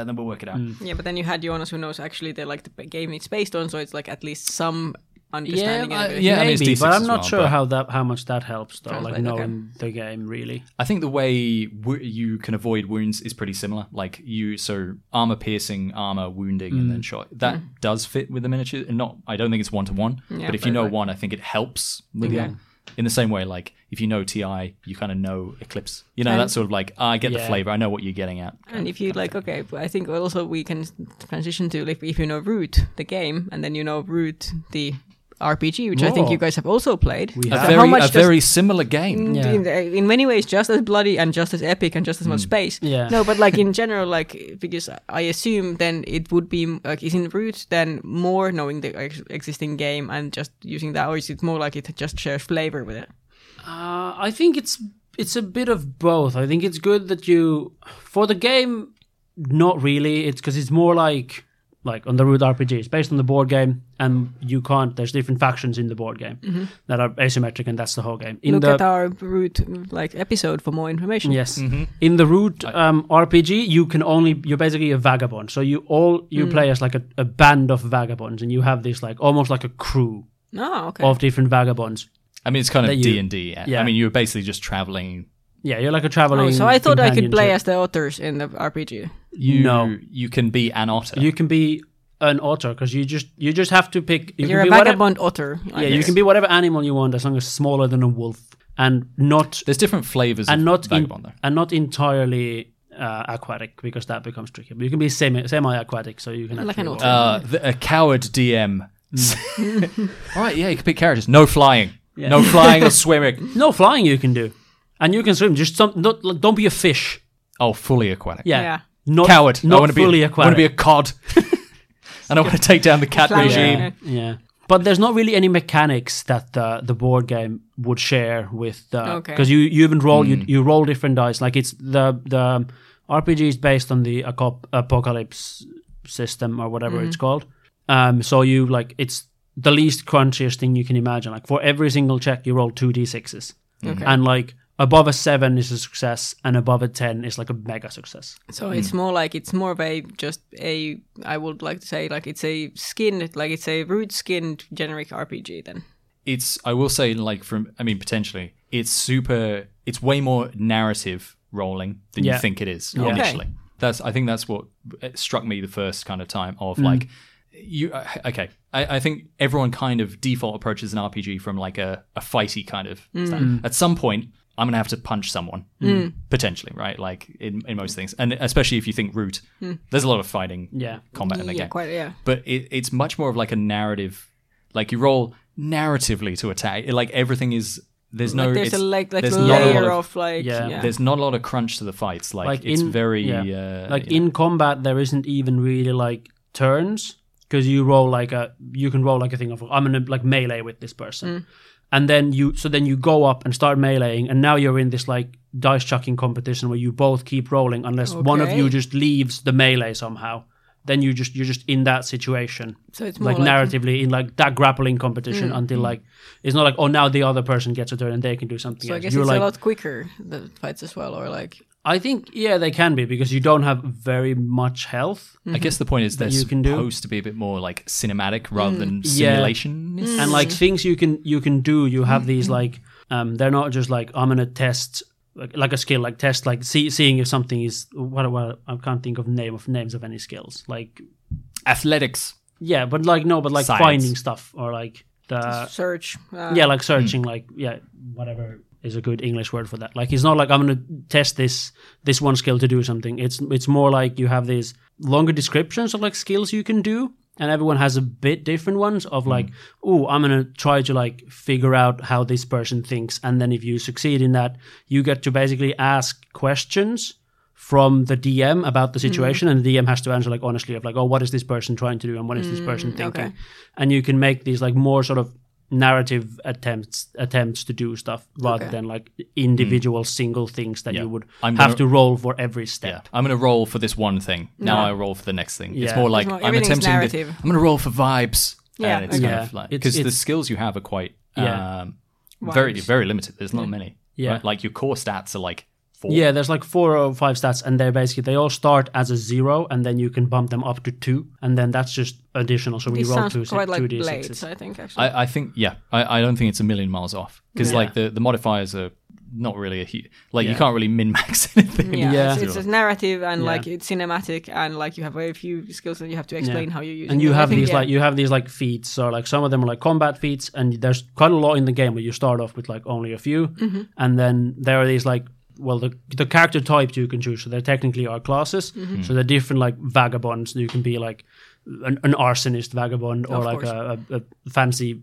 Speaker 1: and then we'll work it out."
Speaker 3: Yeah, but then you had Jonas who knows actually the like the game it's based on, so it's like at least some understanding.
Speaker 2: Yeah,
Speaker 3: and ability.
Speaker 1: yeah, I mean, it's
Speaker 2: Maybe,
Speaker 1: D6
Speaker 2: but I'm
Speaker 1: as
Speaker 2: not
Speaker 1: well,
Speaker 2: sure
Speaker 1: but-
Speaker 2: how that how much that helps though. Like
Speaker 3: Translate, okay.
Speaker 2: knowing the game really.
Speaker 1: I think the way w- you can avoid wounds is pretty similar. Like you, so armor piercing, armor wounding, and
Speaker 2: Mm.
Speaker 1: then shot. That does fit with the miniature. And not, I don't think it's one to one.
Speaker 3: Yeah,
Speaker 1: But if you know
Speaker 3: like-
Speaker 1: one, I think it helps with
Speaker 3: Okay.
Speaker 1: the. In the same way, like if you know TI, you kind of know Eclipse. You know,
Speaker 3: And-
Speaker 1: that's sort of like ah, I get the
Speaker 2: Yeah.
Speaker 1: flavor. I know what you're getting at.
Speaker 3: And if you like, okay, but I think also we can transition to like if you know Root the game, and then you know Root the RPG, which I think you guys have also played.
Speaker 2: We
Speaker 1: A
Speaker 2: have.
Speaker 1: very, a
Speaker 3: does-
Speaker 1: very similar game.
Speaker 2: Mm, yeah.
Speaker 3: in, uh, in many ways just as bloody and just as epic and just as much mm. space.
Speaker 2: Yeah.
Speaker 3: No, but like in general, like because I assume then it would be like is in root then more knowing the ex- existing game and just using that, or is it more like it just shares flavor with it?
Speaker 2: Uh, I think it's it's a bit of both. I think it's good that you for the game. Not really. It's because it's more like like on the root RPG. It's based on the board game, and you can't. There's different factions in the board game mm-hmm. that are asymmetric, and that's the whole game. In
Speaker 3: Look
Speaker 2: the
Speaker 3: at our root like episode for more information.
Speaker 2: Yes. Mm-hmm. In the root um, RPG, you can only you're basically a vagabond. So you all you mm. play as like a, a band of vagabonds, and you have this like almost like a crew
Speaker 3: Oh, okay.
Speaker 2: of different vagabonds.
Speaker 1: I mean, it's kind of D and D.
Speaker 2: yeah.
Speaker 1: I mean, you're basically just traveling.
Speaker 2: Yeah, you're like a traveling.
Speaker 3: Oh, so I thought I could play
Speaker 2: companionship.
Speaker 3: as the authors in the RPG.
Speaker 1: You,
Speaker 2: No.
Speaker 1: you can be an otter.
Speaker 2: You can be an otter because you just you just have to pick. You
Speaker 3: You're
Speaker 2: can
Speaker 3: a
Speaker 2: be whatever,
Speaker 3: vagabond otter. I
Speaker 2: Yeah, you can be whatever animal you want as long as smaller than a wolf and not
Speaker 1: There's different flavors
Speaker 2: and
Speaker 1: of
Speaker 2: not in,
Speaker 1: vagabond, though.
Speaker 2: and not entirely uh, aquatic because that becomes tricky. But you can be semi semi aquatic, so you can
Speaker 3: Like an otter.
Speaker 1: Uh, the, a coward DM. All right, yeah, you can pick characters. No flying. No flying or swimming.
Speaker 2: No flying you can do, and you can swim. Just some, not, like, don't be a fish.
Speaker 1: Oh, fully aquatic.
Speaker 2: Yeah,
Speaker 3: Yeah.
Speaker 2: Not
Speaker 1: Coward. I
Speaker 2: Not
Speaker 1: want to be.
Speaker 2: fully
Speaker 1: I want to be a cod. and I want to take down the cat
Speaker 3: Flying,
Speaker 1: regime.
Speaker 3: yeah.
Speaker 2: yeah, but there's not really any mechanics that the the board game would share with the
Speaker 3: Okay.
Speaker 2: because you you even roll
Speaker 1: Hmm.
Speaker 2: you you roll different dice. Like it's the the RPG is based on the Acop- apocalypse system or whatever
Speaker 3: Mm-hmm.
Speaker 2: it's called. Um, so you like it's the least crunchiest thing you can imagine. Like for every single check, you roll two d6s,
Speaker 3: Okay.
Speaker 2: and like above a seven is a success, and above a ten is like a mega success.
Speaker 3: So it's more like it's more of a just a I would like to say like it's a skinned like it's a root skinned generic RPG then.
Speaker 1: It's. I will say, like from. I mean, potentially, it's super. It's way more narrative rolling than
Speaker 2: Yeah.
Speaker 1: you think it is
Speaker 2: Okay.
Speaker 1: initially. That's I think that's what struck me the first kind of time of
Speaker 2: Mm.
Speaker 1: like you uh, okay. I, I think everyone kind of default approaches an RPG from like a, a fighty kind of
Speaker 2: Mm.
Speaker 1: At some point, I'm gonna have to punch someone potentially, right? Like in, in most things, and especially if you think root, there's a lot of fighting,
Speaker 2: Yeah.
Speaker 1: combat in the
Speaker 3: yeah,
Speaker 1: game
Speaker 3: quite yeah.
Speaker 1: but it, it's much more of like a narrative like you roll narratively to attack It- like everything is there's no
Speaker 3: like there's a like like
Speaker 1: there's not a lot
Speaker 3: layer
Speaker 1: of-
Speaker 3: of, like
Speaker 2: Yeah.
Speaker 3: yeah.
Speaker 1: there's not a lot of crunch to the fights like,
Speaker 2: Like
Speaker 1: it's
Speaker 2: in-
Speaker 1: very
Speaker 2: yeah.
Speaker 1: uh,
Speaker 2: like
Speaker 1: you know,
Speaker 2: in combat there isn't even really like turns because you roll like a you can roll like a thing of i'm gonna like melee with this person
Speaker 3: Mm.
Speaker 2: And then you so then you go up and start meleeing and now you're in this like dice chucking competition where you both keep rolling unless one of you just leaves the melee somehow. Then you just you're just in that situation.
Speaker 3: So it's more
Speaker 2: like,
Speaker 3: like,
Speaker 2: narratively in like that grappling competition
Speaker 3: Mm.
Speaker 2: until like it's not like oh now the other person gets a turn and they can do something
Speaker 3: So I guess
Speaker 2: you're
Speaker 3: it's
Speaker 2: like
Speaker 3: a lot quicker the fights as well, or like
Speaker 2: I think yeah they can be because you don't have very much health
Speaker 1: i guess the point is they're
Speaker 2: you can do.
Speaker 1: supposed to be a bit more like cinematic rather than
Speaker 2: Yeah.
Speaker 1: simulation
Speaker 2: and like things you can you can do you have these
Speaker 3: Mm-hmm.
Speaker 2: like um they're not just like i'm gonna test like, like a skill like test like see, seeing if something is what, what i can't think of name of names of any skills like
Speaker 1: athletics
Speaker 2: yeah but like no but like
Speaker 1: Science.
Speaker 2: finding stuff or like the
Speaker 3: search. Uh,
Speaker 2: yeah like searching like yeah whatever is a good english word for that. Like it's not like i'm gonna test this this one skill to do something. It's it's more like you have these longer descriptions of like skills you can do and everyone has a bit different ones of like oh i'm gonna try to like figure out how this person thinks and then if you succeed in that you get to basically ask questions from the dm about the mm-hmm. situation and the dm has to answer like honestly of like oh what is this person trying to do and what is this person mm, thinking?
Speaker 3: okay.
Speaker 2: and you can make these like more sort of narrative attempts attempts to do stuff rather
Speaker 3: Okay.
Speaker 2: than like individual single things that
Speaker 1: Yeah.
Speaker 2: you would
Speaker 1: I'm
Speaker 2: have
Speaker 1: gonna-
Speaker 2: to roll for every
Speaker 1: yeah
Speaker 2: step
Speaker 1: i'm gonna roll for this one thing now
Speaker 3: Yeah.
Speaker 1: i roll for the next thing it's more like
Speaker 3: more-
Speaker 1: i'm attempting
Speaker 3: narrative.
Speaker 1: the, i'm gonna roll for vibes
Speaker 3: Yeah,
Speaker 1: and it's
Speaker 3: okay.
Speaker 1: kind
Speaker 2: Yeah.
Speaker 1: of like because the skills you have are quite
Speaker 2: Yeah.
Speaker 1: um very very limited there's not many
Speaker 2: Yeah.
Speaker 1: right? like your core stats are like four
Speaker 2: yeah there's like four or five stats and they're basically they all start as a zero and then you can bump them up to two and then that's just additional so when
Speaker 3: This
Speaker 2: you roll
Speaker 3: sounds
Speaker 2: two,
Speaker 3: quite
Speaker 2: two
Speaker 3: like
Speaker 2: d6s
Speaker 3: blades, I think actually.
Speaker 1: I, I think yeah, I, I don't think it's a million miles off because
Speaker 2: Yeah.
Speaker 1: like the, the modifiers are not really a huge like you can't really min max anything.
Speaker 3: yeah,
Speaker 2: Yeah.
Speaker 3: It's, it's a narrative and
Speaker 2: Yeah.
Speaker 3: like it's cinematic and like you have very few skills that you have to explain how you use.
Speaker 2: Them.
Speaker 3: And
Speaker 2: you
Speaker 3: I
Speaker 2: have
Speaker 3: think,
Speaker 2: these
Speaker 3: yeah.
Speaker 2: like you have these like feats or like some of them are like combat feats and there's quite a lot in the game where you start off with like only a few
Speaker 3: Mm-hmm.
Speaker 2: and then there are these like well the the character types you can choose so they technically are classes
Speaker 3: Mm-hmm.
Speaker 2: so they're different like vagabonds you can be like an, an arsonist vagabond or
Speaker 3: Of
Speaker 2: like a, a, a fancy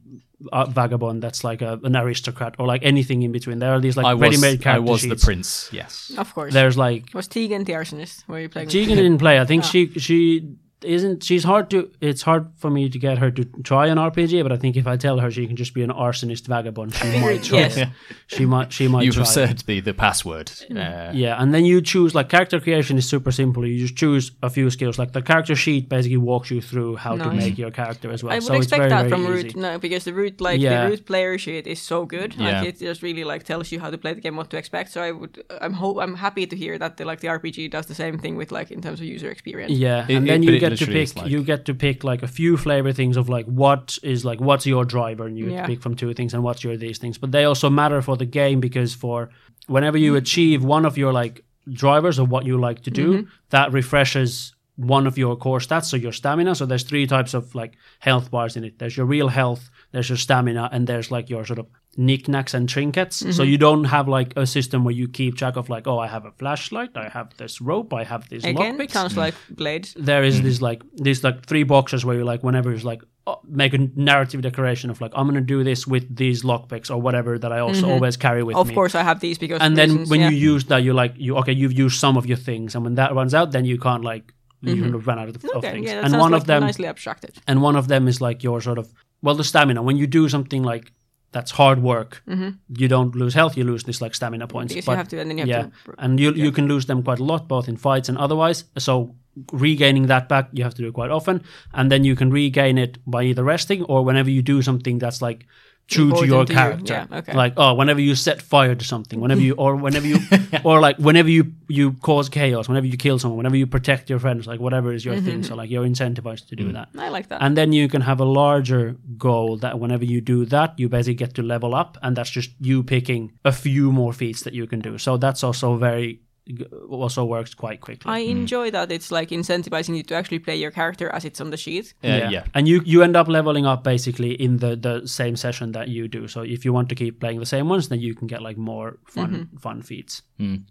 Speaker 2: uh, vagabond that's like a, an aristocrat or like anything in between there are these like
Speaker 1: I was
Speaker 2: ready-made
Speaker 1: I
Speaker 2: character
Speaker 1: was
Speaker 2: sheets.
Speaker 1: the prince. Yes.
Speaker 3: Of course.
Speaker 2: there's like
Speaker 3: was Tegan the arsonist? Were you playing? with-
Speaker 2: Tegan didn't play. I think
Speaker 3: Ah.
Speaker 2: she she isn't. She's hard to. It's hard for me to get her to try an RPG. But I think if I tell her she can just be an arsonist vagabond, she might try.
Speaker 3: Yes.
Speaker 2: She might. She might.
Speaker 1: You
Speaker 2: try
Speaker 1: have
Speaker 2: it.
Speaker 1: said the the password. Uh,
Speaker 2: Yeah, and then you choose like character creation is super simple. You just choose a few skills. Like the character sheet basically walks you through how to make your character as well.
Speaker 3: I would
Speaker 2: so it's
Speaker 3: expect
Speaker 2: very,
Speaker 3: that from
Speaker 2: easy.
Speaker 3: Root, no, because the Root, like
Speaker 2: Yeah.
Speaker 3: the Root player sheet, is so good.
Speaker 1: Yeah.
Speaker 3: Like it just really like tells you how to play the game, what to expect. So I would, I'm ho- I'm happy to hear that the like the RPG does the same thing with like in terms of user experience.
Speaker 2: Yeah,
Speaker 1: It-
Speaker 2: and then
Speaker 1: but
Speaker 2: you
Speaker 1: it
Speaker 2: get to pick.
Speaker 1: like-
Speaker 2: You get to pick like a few flavor things of like what is like what's your driver, and you get
Speaker 3: Yeah.
Speaker 2: to pick from two things, and what's your these things. But they also matter for the game because for whenever you achieve one of your like drivers of what you like to do, mm-hmm. that refreshes one of your core stats, so your stamina. So there's three types of like health bars in it. There's your real health, there's your stamina, and there's like your sort of knickknacks and trinkets. So mm-hmm. you don't have like a system where you keep track of like, oh, I have a flashlight, I have this rope, I have these
Speaker 3: Again,
Speaker 2: lockpicks
Speaker 3: sounds like mm. Blades.
Speaker 2: there is mm. this like these like three boxes where you like whenever it's like oh, make a narrative declaration of like I'm gonna do this with these lockpicks or whatever that I also mm-hmm. always carry with
Speaker 3: Of
Speaker 2: me.
Speaker 3: course, I have these because
Speaker 2: and then
Speaker 3: reasons,
Speaker 2: when
Speaker 3: yeah.
Speaker 2: you use that, you like you okay, you've used some of your things, and when that runs out, then you can't like you mm-hmm. run out of, of
Speaker 3: Mm-hmm. okay,
Speaker 2: things.
Speaker 3: yeah, that
Speaker 2: and
Speaker 3: sounds
Speaker 2: one
Speaker 3: like
Speaker 2: of them
Speaker 3: nicely abstracted.
Speaker 2: and one of them is like your sort of well the stamina. When you do something like that's hard work, you don't lose health, you lose this like stamina points.
Speaker 3: Mm-hmm. Because
Speaker 2: But
Speaker 3: you have to, and then you have
Speaker 2: yeah,
Speaker 3: to.
Speaker 2: and you you can lose them quite a lot, both in fights and otherwise. So regaining that back, you have to do it quite often, and then you can regain it by either resting or whenever you do something that's like true to your character.
Speaker 3: Yeah, okay.
Speaker 2: Like oh, whenever you set fire to something, whenever you or whenever you or like whenever you you cause chaos, whenever you kill someone, whenever you protect your friends, like whatever is your
Speaker 3: Mm-hmm.
Speaker 2: thing. So like you're incentivized to do that.
Speaker 3: I like that.
Speaker 2: And then you can have a larger goal that whenever you do that, you basically get to level up, and that's just you picking a few more feats that you can do. So that's also very also works quite quickly.
Speaker 3: I mm-hmm. enjoy that it's like incentivizing you to actually play your character as it's on the sheet.
Speaker 1: Uh, yeah.
Speaker 2: and you you end up leveling up basically in the the same session that you do. So if you want to keep playing the same ones, then you can get like more fun mm-hmm. fun feats. Mm.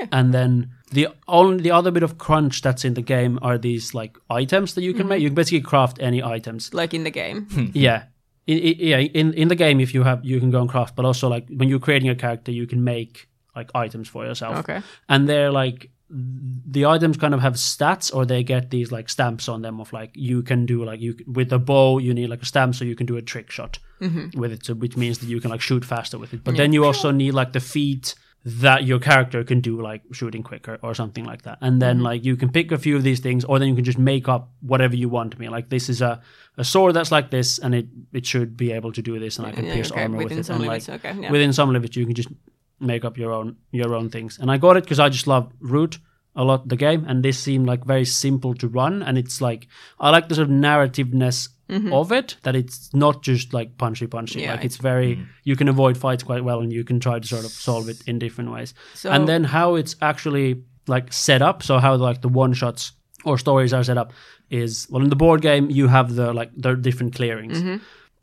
Speaker 3: Yeah.
Speaker 2: And then the only the other bit of crunch that's in the game are these like items that you can mm-hmm. make. You can basically craft any items.
Speaker 3: Like in the game. Hmm.
Speaker 2: Yeah. I i yeah, in in the game, if you have, you can go and craft, but also like when you're creating a character, you can make like items for yourself.
Speaker 3: Okay.
Speaker 2: and they're like the items kind of have stats or they get these like stamps on them of like you can do like you with a bow you need like a stamp so you can do a trick shot mm-hmm. with it so which means that you can like shoot faster with it. But then you also need like the feat that your character can do like shooting quicker or something like that. And then mm-hmm. like you can pick a few of these things or then you can just make up whatever you want. To me like this is a, a sword that's like this and it it should be able to do this and i can
Speaker 3: Yeah,
Speaker 2: pierce
Speaker 3: okay,
Speaker 2: armor with it.
Speaker 3: some
Speaker 2: and
Speaker 3: limits,
Speaker 2: like
Speaker 3: okay, yeah.
Speaker 2: within some limits you can just make up your own your own things. And I got it because I just love Root a lot the game, and this seemed like very simple to run. And it's like I like the sort of narrativeness of it that it's not just like punchy punchy.
Speaker 3: Mm-hmm. Yeah,
Speaker 2: like it's very you can avoid fights quite well, and you can try to sort of solve it in different ways.
Speaker 3: So-
Speaker 2: and then how it's actually like set up, so how like the one shots or stories are set up is well in the board game you have the like the different clearings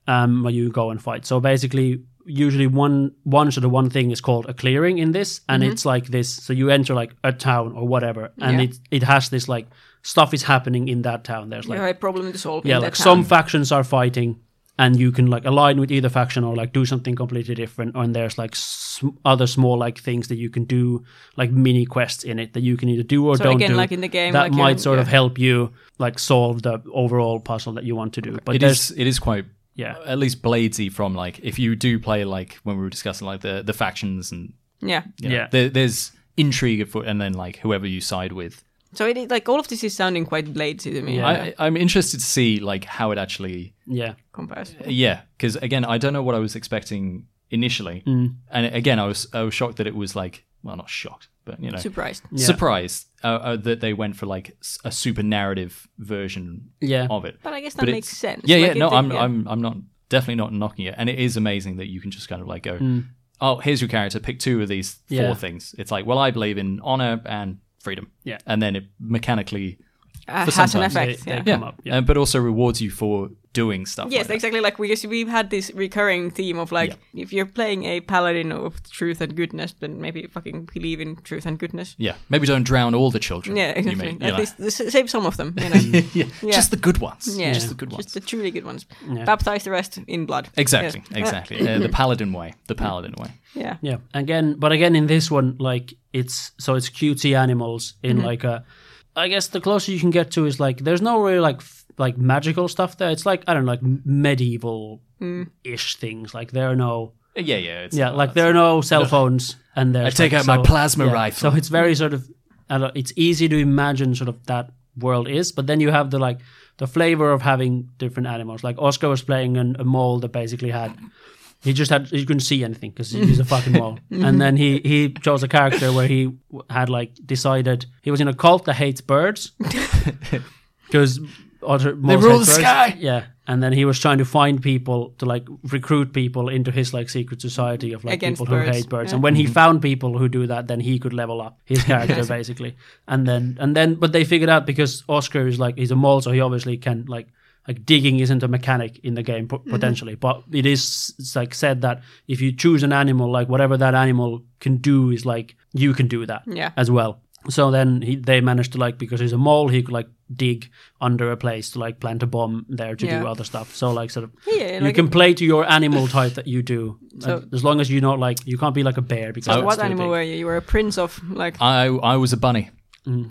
Speaker 2: um, where you go and fight. So basically, usually one one sort of one thing is called a clearing in this, and mm-hmm. it's like this. So you enter like a town or whatever, and
Speaker 3: Yeah.
Speaker 2: it it has this like stuff is happening in that town. There's like
Speaker 3: have a problem to solve.
Speaker 2: yeah,
Speaker 3: in
Speaker 2: like
Speaker 3: that
Speaker 2: some
Speaker 3: town.
Speaker 2: factions are fighting. And you can like align with either faction or like do something completely different. And there's like sm- other small like things that you can do, like mini quests in it that you can either do or
Speaker 3: So
Speaker 2: don't
Speaker 3: again,
Speaker 2: do.
Speaker 3: like in the game,
Speaker 2: that
Speaker 3: like
Speaker 2: might
Speaker 3: you're-
Speaker 2: sort of help you like solve the overall puzzle that you want to do. But
Speaker 1: it is it is quite.
Speaker 2: Yeah,
Speaker 1: At least bladesy from like if you do play like when we were discussing like the the factions and
Speaker 3: Yeah.
Speaker 1: you know,
Speaker 2: Yeah.
Speaker 1: there, there's intrigue afoot and then like whoever you side with.
Speaker 3: So it is like all of this is sounding quite bladesy to me.
Speaker 2: Yeah.
Speaker 3: Yeah.
Speaker 1: I, I'm interested to see like how it actually
Speaker 2: yeah.
Speaker 3: compares.
Speaker 1: Yeah, because again, I don't know what I was expecting initially,
Speaker 2: Mm.
Speaker 1: and again, I was I was shocked that it was like well, not shocked, but you know,
Speaker 3: Surprised.
Speaker 2: Yeah.
Speaker 1: surprised uh, uh, that they went for like a super narrative version
Speaker 2: Yeah.
Speaker 1: of it.
Speaker 3: But I guess that
Speaker 1: But
Speaker 3: makes sense.
Speaker 1: Yeah,
Speaker 3: Like,
Speaker 1: yeah, no,
Speaker 3: it-
Speaker 1: I'm
Speaker 3: yeah.
Speaker 1: I'm I'm not definitely not knocking it, and it is amazing that you can just kind of like go,
Speaker 2: Mm.
Speaker 1: oh, here's your character, pick two of these four
Speaker 2: Yeah.
Speaker 1: things. It's like, well, I believe in honor and freedom,
Speaker 2: Yeah.
Speaker 1: and then it mechanically
Speaker 3: Uh, has an effect.
Speaker 2: They-
Speaker 3: yeah.
Speaker 2: they-
Speaker 1: yeah,
Speaker 2: up, yeah.
Speaker 1: uh, but also rewards you for doing stuff.
Speaker 3: Yes,
Speaker 1: like that.
Speaker 3: exactly. Like we because we've had this recurring theme of like if you're playing a paladin of truth and goodness, then maybe fucking believe in truth and goodness.
Speaker 1: Yeah, maybe don't drown all the children.
Speaker 3: Yeah,
Speaker 1: you
Speaker 3: exactly.
Speaker 1: mean, you
Speaker 3: At
Speaker 1: know.
Speaker 3: least save some of them. You know?
Speaker 1: yeah,
Speaker 3: Yeah.
Speaker 1: just the good ones.
Speaker 3: yeah,
Speaker 1: just the good ones.
Speaker 3: Just the truly good ones.
Speaker 2: Yeah.
Speaker 3: Baptize the rest in blood.
Speaker 1: exactly,
Speaker 3: Yes.
Speaker 1: exactly. Uh, the paladin way. The paladin way.
Speaker 3: Yeah.
Speaker 2: Yeah. Again, but again, in this one, like it's so it's cutesy animals in
Speaker 3: Mm-hmm.
Speaker 2: like a. I guess the closer you can get to is like there's no really like f- like magical stuff there. It's like I don't know, like medieval
Speaker 3: Mm.
Speaker 2: ish things. Like there are no.
Speaker 1: Uh, Yeah, yeah. It's
Speaker 2: Yeah, like there are no cell phones, and there's.
Speaker 1: I take
Speaker 2: like,
Speaker 1: out my
Speaker 2: so-
Speaker 1: plasma
Speaker 2: yeah,
Speaker 1: rifle.
Speaker 2: So it's very sort of, I don't- it's easy to imagine sort of that world is, but then you have the like the flavor of having different animals. Like Oscar was playing an, a mole that basically had, he just had he couldn't see anything because he's a fucking mole, and then he he chose a character where he had like decided he was in a cult that hates birds because other moles
Speaker 1: rule the
Speaker 2: birds.
Speaker 1: sky.
Speaker 2: Yeah, and then he was trying to find people to like recruit people into his like secret society of like
Speaker 3: Against
Speaker 2: people who hate birds.
Speaker 3: Yeah.
Speaker 2: And when he mm-hmm. found people who do that, then he could level up his character basically. And then and then but they figured out because Oscar is like he's a mole, so he obviously can like like digging isn't a mechanic in the game po- potentially, but it is it's like said that if you choose an animal, like whatever that animal can do is like you can do that
Speaker 3: Yeah.
Speaker 2: as well. So then he, they managed to like because he's a mole, he could like dig under a place to like plant a bomb there to do other stuff. So like sort of
Speaker 3: Yeah,
Speaker 2: you
Speaker 3: like-
Speaker 2: can play to your animal type that you do,
Speaker 3: So-
Speaker 2: as long as you don't like you can't be like a bear because
Speaker 3: So what animal
Speaker 2: big.
Speaker 3: were you? You were a prince of like.
Speaker 1: I I was a bunny.
Speaker 2: Mm.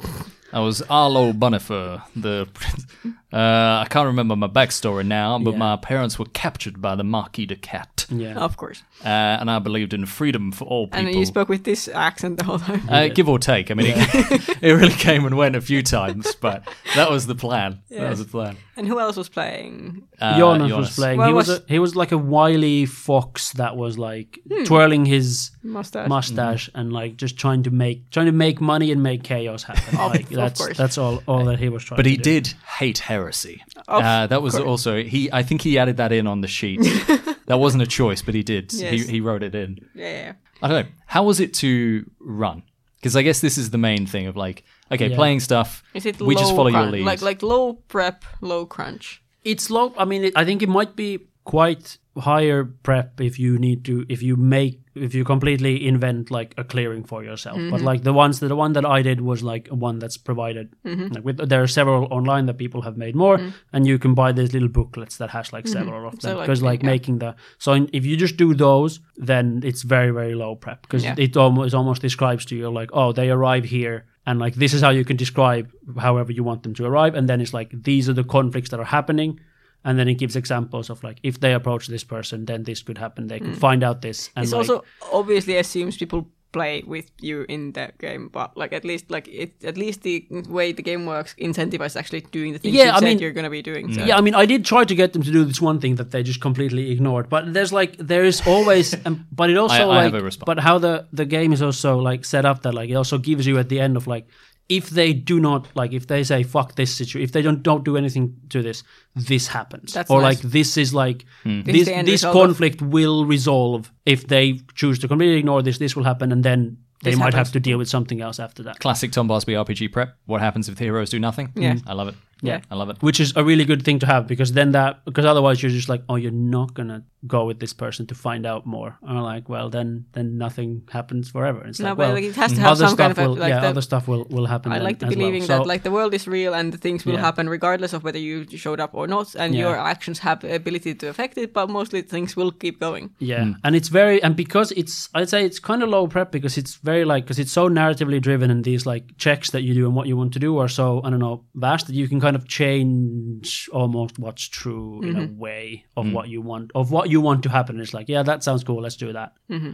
Speaker 1: I was Arlo Bunifer, the prince. Uh, I can't remember my backstory now, but
Speaker 2: Yeah.
Speaker 1: my parents were captured by the Marquis de Cat,
Speaker 2: Yeah,
Speaker 3: Of course.
Speaker 1: uh, and I believed in freedom for all people.
Speaker 3: And you spoke with this accent the whole time.
Speaker 1: Uh, give or take. I mean, it, it really came and went a few times, but that was the plan. That was the plan.
Speaker 3: And who else was playing?
Speaker 1: Uh,
Speaker 2: Jonas,
Speaker 1: Jonas.
Speaker 2: was playing.
Speaker 3: Well,
Speaker 2: he was,
Speaker 3: was-
Speaker 2: a, he was like a wily fox that was like
Speaker 3: Hmm.
Speaker 2: twirling his
Speaker 3: Mustache.
Speaker 2: mustache and like just trying to make trying to make money and make chaos happen.
Speaker 3: Of-
Speaker 2: like
Speaker 3: of
Speaker 2: that's
Speaker 3: course.
Speaker 2: that's all all that he was trying.
Speaker 1: But
Speaker 2: to
Speaker 1: he
Speaker 2: do.
Speaker 1: did hate heresy.
Speaker 3: Of
Speaker 1: uh, that was also he. I think he added that in on the sheet. that wasn't a choice, but he did.
Speaker 3: Yes.
Speaker 1: He he wrote it in.
Speaker 3: Yeah, yeah.
Speaker 1: I don't know. How was it to run? Because I guess this is the main thing of like, okay,
Speaker 2: Yeah.
Speaker 1: playing stuff.
Speaker 3: Is it
Speaker 1: we just
Speaker 3: low
Speaker 1: follow your lead.
Speaker 3: Like like low prep, low crunch.
Speaker 2: It's low. I mean, it, I think it might be quite higher prep if you need to if you make if you completely invent like a clearing for yourself. But mm-hmm. like the ones that the one that I did was like one that's provided. Mm-hmm. Like with, there are several online that people have made more, mm-hmm. and you can buy these little booklets that has like several of
Speaker 3: So,
Speaker 2: them
Speaker 3: like,
Speaker 2: because like
Speaker 3: yeah.
Speaker 2: making the so in, if you just do those, then it's very very low prep because
Speaker 3: Yeah.
Speaker 2: it almost almost describes to you like oh they arrive here and like this is how you can describe however you want them to arrive and then it's like these are the conflicts that are happening and then it gives examples of like if they approach this person then this could happen they could find out this and
Speaker 3: It's
Speaker 2: like,
Speaker 3: also obviously assumes people play with you in the game, but like at least like it at least the way the game works incentivizes actually doing the things
Speaker 2: Yeah,
Speaker 3: you
Speaker 2: I
Speaker 3: said
Speaker 2: mean-
Speaker 3: you're gonna be doing. So.
Speaker 2: yeah i mean i did try to get them to do this one thing that they just completely ignored but there's like there is always um, but it also
Speaker 1: I- I have
Speaker 2: like
Speaker 1: a response.
Speaker 2: but how the the game is also like set up that like it also gives you at the end of like if they do not like if they say fuck this situation if they don't don't do anything to this this happens
Speaker 3: That's
Speaker 2: or
Speaker 3: nice.
Speaker 2: like this is like
Speaker 1: Hmm.
Speaker 3: This
Speaker 2: this this
Speaker 3: result of-
Speaker 2: conflict will resolve if they choose to completely ignore this this will happen and then they
Speaker 3: This
Speaker 2: might
Speaker 3: happens.
Speaker 2: have to deal with something else after that
Speaker 1: Classic Tom Barsby RPG prep. What happens if the heroes do nothing?
Speaker 3: Yeah.
Speaker 1: I love it.
Speaker 3: Yeah.
Speaker 1: I love it.
Speaker 2: which is a really good thing to have because then that because otherwise you're just like oh you're not gonna go with this person to find out more and I'm like well then then nothing happens forever it's
Speaker 3: No,
Speaker 2: like well
Speaker 3: like, it has to have
Speaker 2: other
Speaker 3: some
Speaker 2: stuff
Speaker 3: kind of a-
Speaker 2: will,
Speaker 3: like
Speaker 2: yeah
Speaker 3: the-
Speaker 2: other stuff will will happen
Speaker 3: I
Speaker 2: then
Speaker 3: like the
Speaker 2: as
Speaker 3: believing
Speaker 2: well.
Speaker 3: that like the world is real and the things will
Speaker 2: Yeah.
Speaker 3: happen regardless of whether you showed up or not, and
Speaker 2: Yeah.
Speaker 3: your actions have the ability to affect it, but mostly things will keep going.
Speaker 2: Yeah, hmm. and it's very and because it's I'd say it's kind of low prep because it's very like because it's so narratively driven and these like checks that you do and what you want to do are so I don't know vast that you can kind of change almost what's true in a mm-hmm. way of hmm. what you want of what you want to happen. It's like yeah, that sounds cool. Let's do that. Mm-hmm.